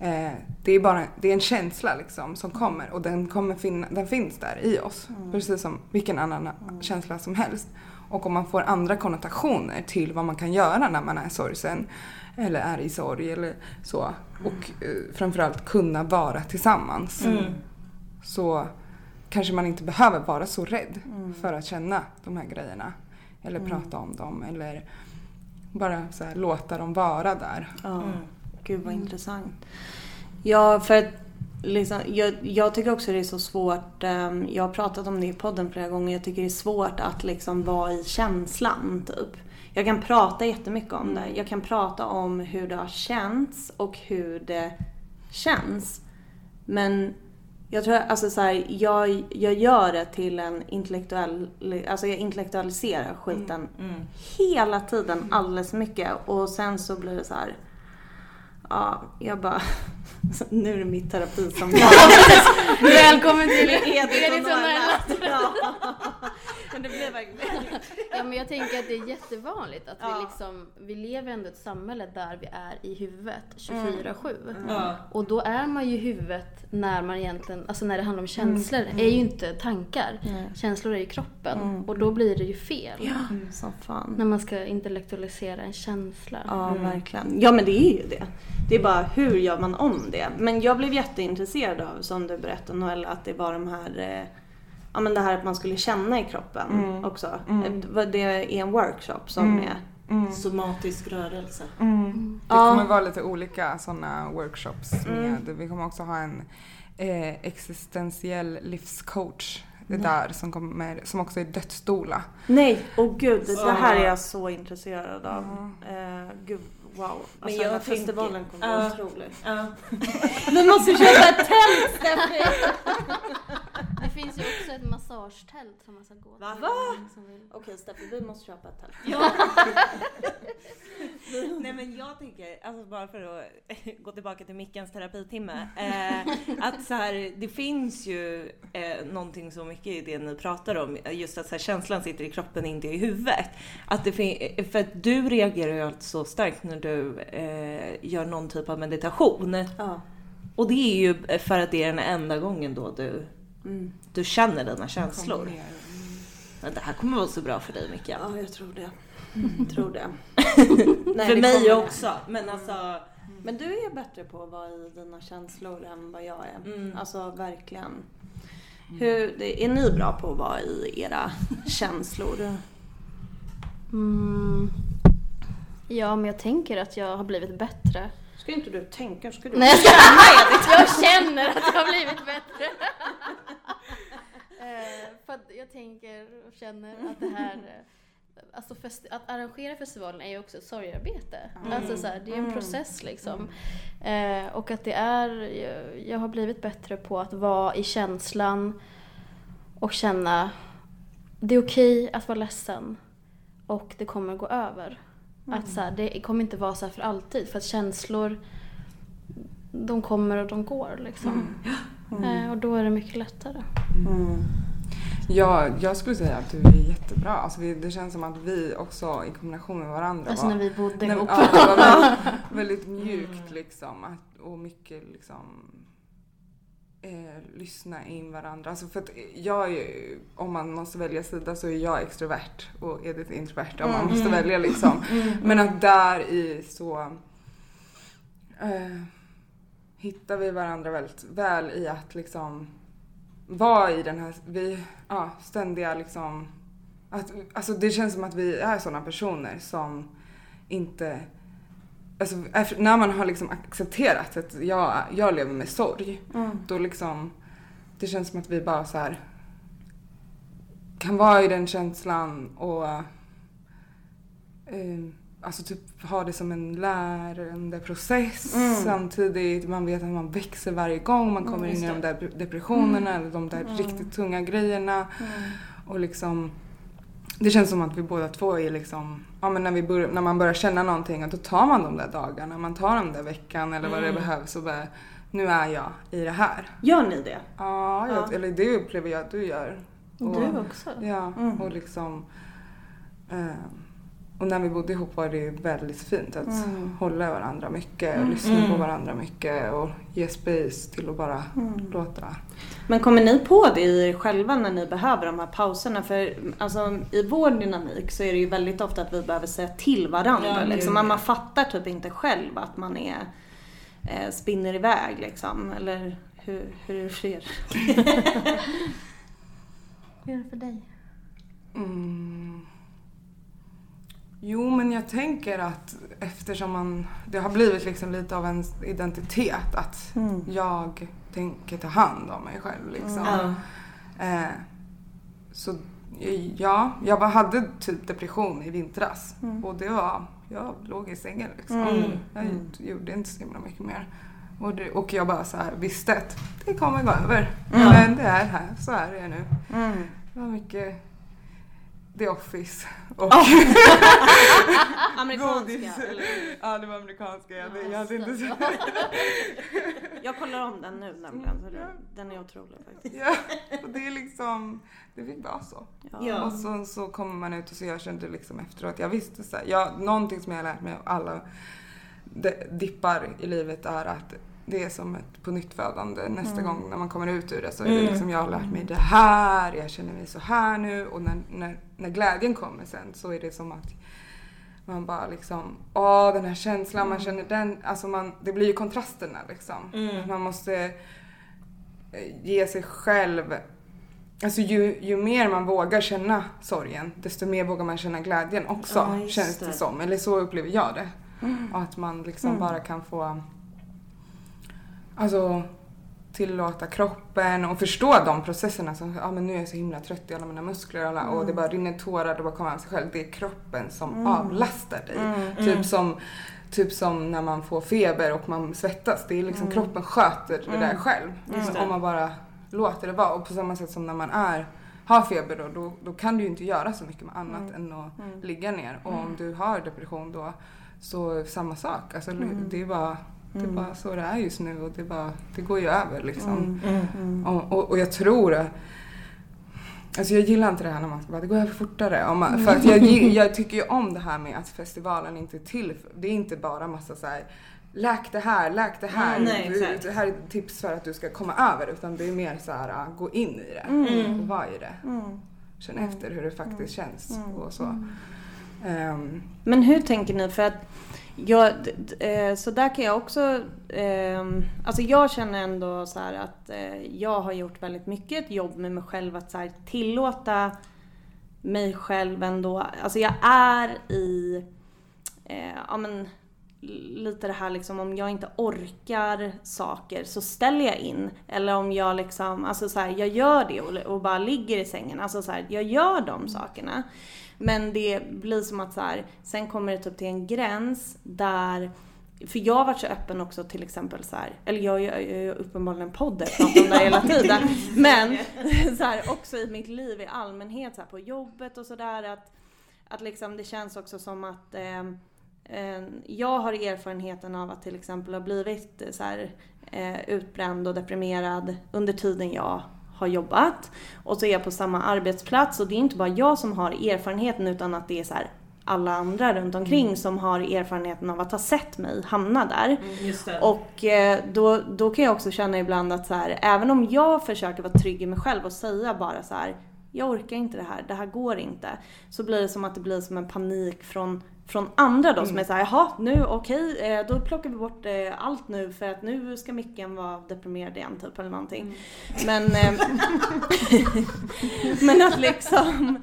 eh, det är bara det är en känsla liksom som kommer och den, kommer finna, den finns där i oss. Precis som vilken annan känsla som helst. Och om man får andra konnotationer till vad man kan göra när man är sorgsen eller är i sorg eller så. Och eh, framförallt kunna vara tillsammans. Så kanske man inte behöver vara så rädd för att känna de här grejerna. Eller prata om dem eller bara så här, låta dem vara där. Ja, gud vad intressant. Ja, för att liksom, jag, jag tycker också det är så svårt, ehm, jag har pratat om det i podden flera gånger, jag tycker det är svårt att liksom vara i känslan typ. Jag kan prata jättemycket om det. Jag kan prata om hur det har känts och hur det känns. Men jag tror, alltså så här, jag, jag gör det till en intellektuell, alltså jag intellektualiserar skiten hela tiden alldeles mycket och sen så blir det så här. Ja, jag bara, nu är det mitt terapi som [LAUGHS] Välkommen till Edith och Noella. Ja. [LAUGHS] Men det blir verkligen Ja, men jag tänker att det är jättevanligt att Ja. vi liksom, vi lever ändå i ett samhälle där vi är i huvudet 24-7. Ja. Och då är man ju i huvudet när man egentligen, alltså när det handlar om känslor, är ju inte tankar. Känslor är ju kroppen. Och då blir det ju fel. som fan. När man ska intellektualisera en känsla. Ja, verkligen. Ja, men det är ju det. Det är bara hur gör man om det? Men jag blev jätteintresserad av, som du berättade Noella, att det var de här eh, Ja men det här att man skulle känna i kroppen också. Eh, Det är en workshop som är Somatisk rörelse. Det Ja. kommer vara lite olika sådana workshops med. Vi kommer också ha en eh, existentiell livscoach där som, kommer, som också är dödsdoula. Nej, åh gud, det här är jag så intresserad av. Eh, gud, wow. Alltså jag den här tänker- festivalen kommer vara Ja. otrolig. Ja. [LAUGHS] Vi måste köpa ett tält Steffi! [LAUGHS] Det finns ju också ett massagetält som man ska gå till. Va? Okej Steffi, vi måste köpa ett tält. Ja. [LAUGHS] Nej men jag tänker, alltså bara för att gå tillbaka till Mickens terapitimme. Eh, att så här, det finns ju eh, någonting så mycket i det ni pratar om. Just att så här, känslan sitter i kroppen, inte i huvudet. Att det för att du reagerar ju alltid så starkt när du eh, gör någon typ av meditation. Ja. Och det är ju för att det är den enda gången då du, Mm. du känner dina känslor. Men det här kommer vara så bra för dig Micke. Ja, jag tror det. tror det. [LAUGHS] Nej, för det mig kommer. också. Men alltså... Men du är bättre på att vara i dina känslor än vad jag är. Mm. Alltså verkligen. Hur, det- är ni bra på att vara i era känslor? Mm. Ja, men jag tänker att jag har blivit bättre. Ska inte du tänka, ska du Nej, jag, ska, [LAUGHS] jag känner att jag har blivit bättre. Eh, för att jag tänker och känner att det här eh, Alltså att arrangera festivalen är ju också ett sorgarbete. Alltså så här, det är en process liksom. Eh, och att det är, jag, jag har blivit bättre på att vara i känslan och känna det är okej att vara ledsen och det kommer gå över. Att så här, det kommer inte vara så här för alltid för att känslor de kommer och de går liksom. Eh, och då är det mycket lättare. Mm. Ja, jag skulle säga att du är jättebra. Alltså, vi, det känns som att vi också i kombination med varandra Alltså var, när vi bodde ihop. ja, det var väldigt, [LAUGHS] väldigt mjukt liksom. Att, och mycket liksom eh, lyssna in varandra. Alltså för att jag är ju, om man måste välja sida så är jag extrovert och Edith introvert om man måste välja liksom. [LAUGHS] Men att där i så eh, hittar vi varandra väldigt väl i att liksom vara i den här, vi, ja, ständiga liksom att, alltså det känns som att vi är sådana personer som inte Alltså, när man har liksom accepterat att jag, jag lever med sorg, Mm. då liksom det känns som att vi bara så här kan vara i den känslan och eh, alltså typ ha det som en lärande process Mm. samtidigt. Man vet att man växer varje gång man kommer Mm, in i de där depressionerna eller de där Mm. riktigt tunga grejerna. Mm. Och liksom, det känns som att vi båda två är liksom, ja men när, vi bör, när man börjar känna någonting, att då tar man de där dagarna, man tar den där veckan eller vad det Mm. behövs och bara, nu är jag i det här. Gör ni det? Ja, jag, Ja. eller det upplever jag att du gör. Och du också. Ja, Mm. och liksom eh, och när vi bodde ihop var det väldigt fint att Mm. hålla varandra mycket, Mm. lyssna på Mm. varandra mycket och ge space till att bara Mm. låta. Men kommer ni på det i er själva när ni behöver de här pauserna? För alltså, i vår dynamik så är det ju väldigt ofta att vi behöver säga till varandra. Ja, liksom. Man, fattar typ inte själv att man är eh, spinner iväg liksom. Eller hur, hur det sker. [LAUGHS] Hur är det för dig? Mm. Jo, men jag tänker att eftersom man, det har blivit liksom lite av en identitet att Mm. jag tänker ta hand om mig själv liksom. Ja. Eh, så ja, jag hade typ depression i vintras Mm. och det var, jag låg i sängen liksom. Mm. Jag Mm. gjorde inte så himla mycket mer. Och, det, och jag bara så här visste att det kommer gå över. Mm. Men det är här, så är det nu. Mm. Det var mycket The Office och [LAUGHS] Amerikanska. godis. eller? Ja, det var amerikanska. Jag hade, jag hade inte så. [LAUGHS] Jag kollar om den nu nämligen. Så det, den är otrolig faktiskt. Ja, och det är liksom, det fick vara så. Ja. Och så, så kommer man ut och så jag kände liksom efteråt, jag visste så här, jag, någonting som jag har lärt mig av alla dippar i livet är att det är som ett på nytt födande. Nästa Mm. gång när man kommer ut ur det så är Mm. det liksom, jag har lärt mig det här, jag känner mig så här nu och när, när, när glädjen kommer sen så är det som att man bara liksom, åh den här känslan, man känner den, alltså man, det blir ju kontrasterna liksom. Mm. Man måste eh, ge sig själv Alltså ju, ju mer man vågar känna sorgen, desto mer vågar man känna glädjen också, Ja, känns det. det. som. Eller så upplever jag det. Mm. Och att man liksom Mm. bara kan få Alltså tillåta kroppen och förstå de processerna som, ja men nu är jag så himla trött i alla mina muskler och, alla, och det bara rinner tårar, det bara kommer av sig själv. Det är kroppen som Mm. avlastar dig. Mm. Typ som Typ som när man får feber och man svettas. Det är liksom Mm. kroppen sköter det där Mm. själv. Det. Om man bara låter det vara. Och på samma sätt som när man är, har feber då, då, då kan du ju inte göra så mycket med annat Mm. än att Mm. ligga ner. Och om du har depression då så samma sak. Alltså, Mm. Det är bara det är Mm. bara så det är just nu och det, bara, det går ju över liksom. Mm. Mm. Och, och, och jag tror det. Alltså jag gillar inte det här när man ska bara, det går över fortare. Om man, för att jag, [LAUGHS] jag tycker ju om det här med att festivalen inte är till det är inte bara massa så här. Läk det här, läk det här. Nej, exakt. det här är tips för att du ska komma över. Utan det är mer så här, äh, gå in i det. Mm. Och vara i det. Mm. Känn efter hur det faktiskt känns. Mm. Och så. Ehm, Men hur tänker ni? För att Ja, d- d- eh, så där kan jag också, ehm, alltså jag känner ändå så här att eh, jag har gjort väldigt mycket ett jobb med mig själv att så här tillåta mig själv ändå, alltså jag är i, eh, ja men lite det här liksom om jag inte orkar saker så ställer jag in. Eller om jag liksom, alltså så här, jag gör det och, och bara ligger i sängen. Alltså så här, jag gör de sakerna. Men det blir som att så här, sen kommer det typ till en gräns där för jag har varit så öppen också till exempel så här, eller jag gör ju uppenbarligen en podd pratar om det hela tiden. [LAUGHS] Men så här, också i mitt liv i allmänhet, så här, på jobbet och sådär att, att liksom det känns också som att eh, eh, jag har erfarenheten av att till exempel ha blivit så här, eh, utbränd och deprimerad under tiden jag har jobbat. Och så är jag på samma arbetsplats och det är inte bara jag som har erfarenheten utan att det är så här, alla andra runt omkring mm. som har erfarenheten av att ha sett mig hamna där. Mm, och eh, då, då kan jag också känna ibland att så här, även om jag försöker vara trygg i mig själv och säga bara så här, jag orkar inte det här, det här går inte. Så blir det som att det blir som en panik från, från andra då mm. som är såhär, jaha nu okej, okay, eh, då plockar vi bort eh, allt nu för att nu ska micken vara deprimerad igen typ eller någonting. Mm. Men, eh, [LAUGHS] men att liksom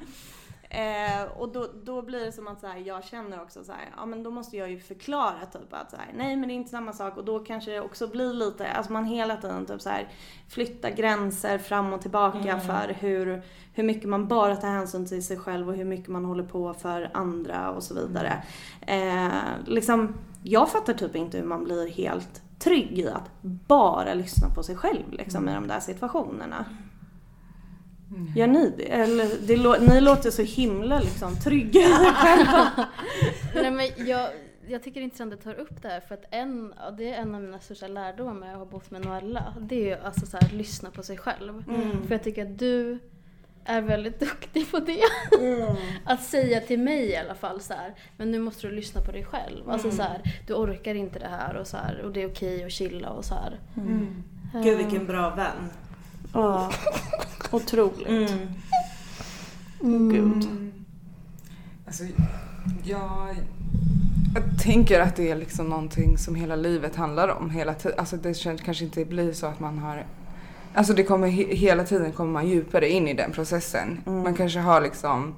Eh, och då, då blir det som att så här, jag känner också så här, ja men då måste jag ju förklara typ att så här, nej men det är inte samma sak och då kanske det också blir lite, alltså man hela tiden typ så här flyttar gränser fram och tillbaka mm. för hur, hur mycket man bara tar hänsyn till sig själv och hur mycket man håller på för andra och så vidare. Eh, liksom, jag fattar typ inte hur man blir helt trygg i att bara lyssna på sig själv liksom, mm. i de där situationerna. Gör ni det? Eller det, ni låter så himla liksom trygga själva. [LAUGHS] Nej, men jag, jag tycker det är intressant att du tar upp det här för att en, det är en av mina största lärdomar med att ha bott med Noella. Det är ju alltså så här, lyssna på sig själv. Mm. För jag tycker att du är väldigt [LAUGHS] duktig på det. Mm. att säga till mig i alla fall så här, men nu måste du lyssna på dig själv. Mm. Alltså så här, du orkar inte det här och så här, och det är okej att chilla och så här. Mm. Gud vilken bra vän. Ja, otroligt. Mm. Mm. Gud. Alltså, jag, jag tänker att det är liksom någonting som hela livet handlar om. Hela alltså det kanske inte blir så att man har Alltså det kommer hela tiden kommer man djupare in i den processen. Mm. Man kanske har liksom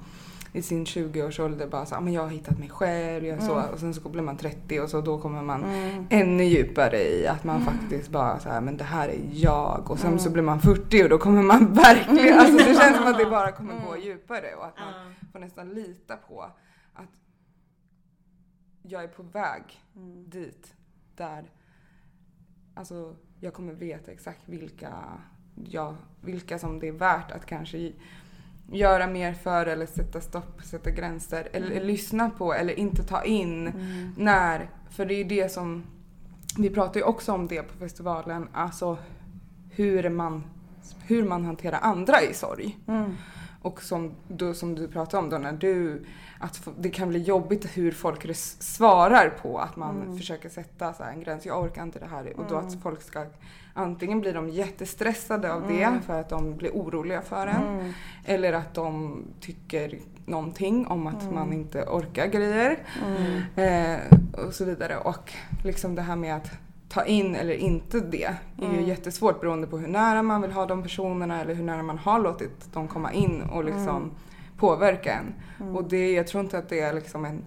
i sin 20-årsålder bara så, ah, men jag har hittat mig själv, jag så, mm. och sen så blir man 30 och så då kommer man mm. ännu djupare i att man mm. faktiskt bara så här, men det här är jag och sen så mm. blir man 40 och då kommer man [LAUGHS] verkligen, alltså det känns som att det bara kommer gå mm. djupare och att man får nästan lita på att jag är på väg dit där alltså jag kommer veta exakt vilka, ja, vilka som det är värt att kanske göra mer för eller sätta stopp, sätta gränser eller, mm. lyssna på eller inte ta in mm. när. För det är ju det som, vi pratar ju också om det på festivalen, alltså hur man, hur man hanterar andra i sorg. Mm. Och som du, som du pratade om då när du, att det kan bli jobbigt hur folk svarar på att man mm. försöker sätta så en gräns. Jag orkar inte det här. Och då att mm. folk ska, antingen blir de jättestressade av det mm. för att de blir oroliga för en. Mm. Eller att de tycker någonting om att mm. man inte orkar grejer. Eh, och så vidare. Och liksom det här med att ta in eller inte det är mm. ju jättesvårt beroende på hur nära man vill ha de personerna eller hur nära man har låtit dem komma in och liksom mm. påverka en. Mm. Och det, jag tror inte att det är liksom en...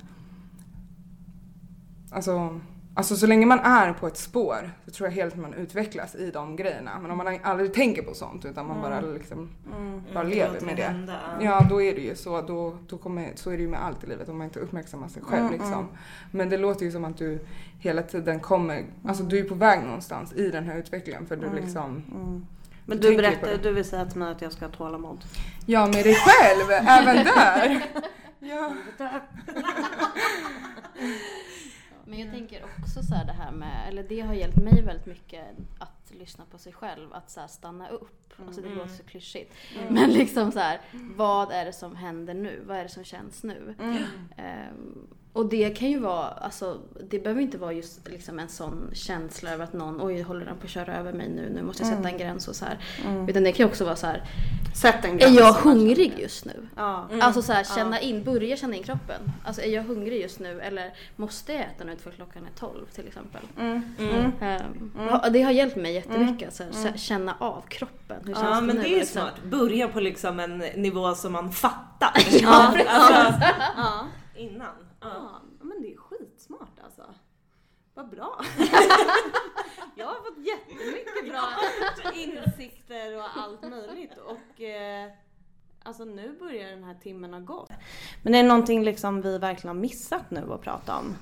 Alltså Alltså så länge man är på ett spår så tror jag helt att man utvecklas i de grejerna. Men om man aldrig tänker på sånt utan man mm. bara liksom mm. bara lever med det. Hända. Ja då är det ju så. Då, då kommer, så är det ju med allt i livet om man inte uppmärksammar sig själv mm, liksom. Mm. Men det låter ju som att du hela tiden kommer, alltså du är på väg någonstans i den här utvecklingen för du mm, liksom men du berättar, du vill säga till mig att jag ska ha tålamod? Ja, med dig själv, även där. [LAUGHS] Ja. [LAUGHS] Men jag tänker också så det här med, eller det har hjälpt mig väldigt mycket att lyssna på sig själv, att så stanna upp. Mm. Alltså det låter så klyschigt. Mm. Men liksom så här, vad är det som händer nu? Vad är det som känns nu? Mm. Um, och det kan ju vara, alltså det behöver inte vara just liksom en sån känsla över att någon, oj håller den på att köra över mig nu, nu måste jag sätta mm. en gräns och så här. Mm. Utan det kan ju också vara så här, Sätt en gräns. Är jag hungrig just nu? Ja. Mm. Alltså så här, känna in, börja känna in kroppen. Alltså är jag hungrig just nu eller måste jag äta nu för klockan är 12 till exempel. Mm. Um, det har hjälpt mig jättemycket att så här, känna av kroppen. Hur känns ja det men nu? det är ju liksom? smart. Börja på liksom en nivå som man fattar. [LAUGHS] ja, alltså, [LAUGHS] innan. Ja. men det är skitsmart alltså. Vad bra. [LAUGHS] jag har fått jättemycket bra insikter och allt möjligt och eh, alltså nu börjar den här timmen ha gått. Men är det någonting liksom vi verkligen har missat nu att prata om?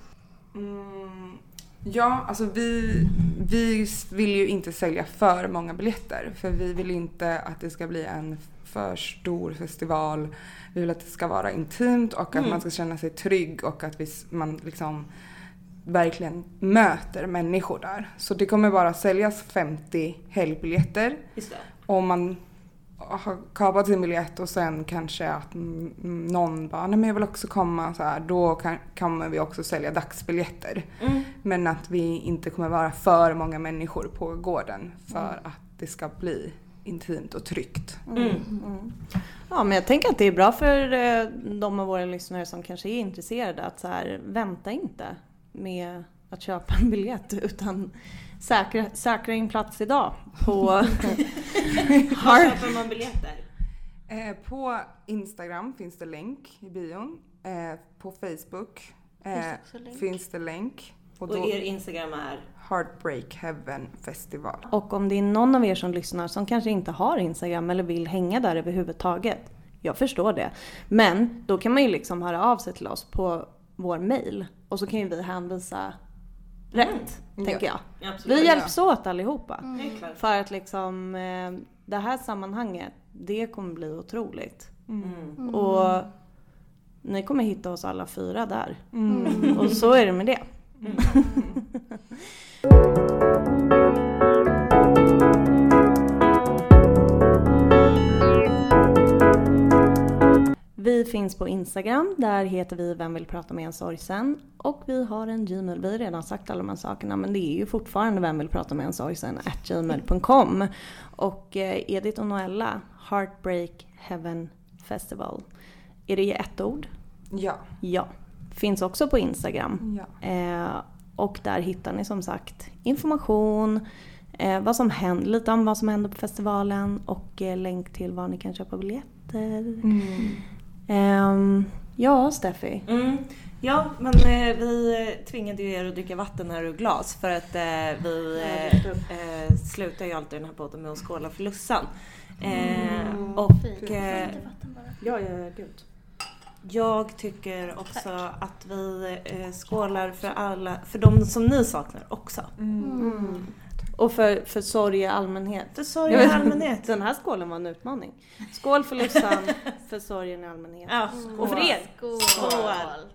Mm, ja, alltså vi, vi vill ju inte sälja för många biljetter för vi vill inte att det ska bli en för stor festival. Vi vill att det ska vara intimt och att mm. man ska känna sig trygg och att vi, man liksom verkligen möter människor där. Så det kommer bara säljas 50 helgbiljetter. Om man har kapat sin biljett och sen kanske att mm, någon bara, nej men jag vill också komma så här, då kan, kommer vi också sälja dagsbiljetter. Mm. Men att vi inte kommer vara för många människor på gården för att det ska bli intimt och tryggt. Mm. Ja, men jag tänker att det är bra för eh, de av våra lyssnare som kanske är intresserade att så här, vänta inte med att köpa en biljett [LAUGHS] utan säkra, säkra in plats idag på [LAUGHS] Var köper man biljetter? Eh, på Instagram finns det länk i bion. Eh, på Facebook eh, Finns det finns det länk. Och Och då er Instagram är? Heartbreak Heaven Festival. Och om det är någon av er som lyssnar som kanske inte har Instagram eller vill hänga där överhuvudtaget. Jag förstår det. Men då kan man ju liksom höra av sig till oss på vår mail. Och så kan ju vi hänvisa rätt, tänker jag. Absolut. Vi hjälps åt allihopa. Det är klart. För att liksom eh, det här sammanhanget, det kommer bli otroligt. Mm. Och ni kommer hitta oss alla fyra där. Mm. Och så är det med det. Vi finns på Instagram, där heter vi Vem vill prata med en sorgsen? Och vi har en Gmail, vi har redan sagt alla de här sakerna men det är ju fortfarande Vem vill prata med en sorgsen? at gmail.com. Och eh, Edith och Noella, Heartbreak Heaven Festival. Är det ett ord? Ja. Ja. Finns också på Instagram. ja. Eh, och där hittar ni som sagt information, eh, vad som händer, lite om vad som händer på festivalen och eh, länk till var ni kan köpa biljetter. Mm. Ehm, ja, Steffi. Mm. Ja, men eh, vi tvingade ju er att dricka vatten här ur glas för att eh, vi eh, eh, slutar ju alltid den här podden med att skåla för Lussan. Eh, och Fint. eh, Lite vatten bara. Ja, ja, gud. Jag tycker också att vi eh, skålar för alla, för de som ni saknar också. Mm. Och för, för sorg i allmänhet. För sorg i allmänhet. Den här skålen var en utmaning. Skål för Lussan, [LAUGHS] för sorgen i allmänhet. Ja, och för er. Skål! Skål.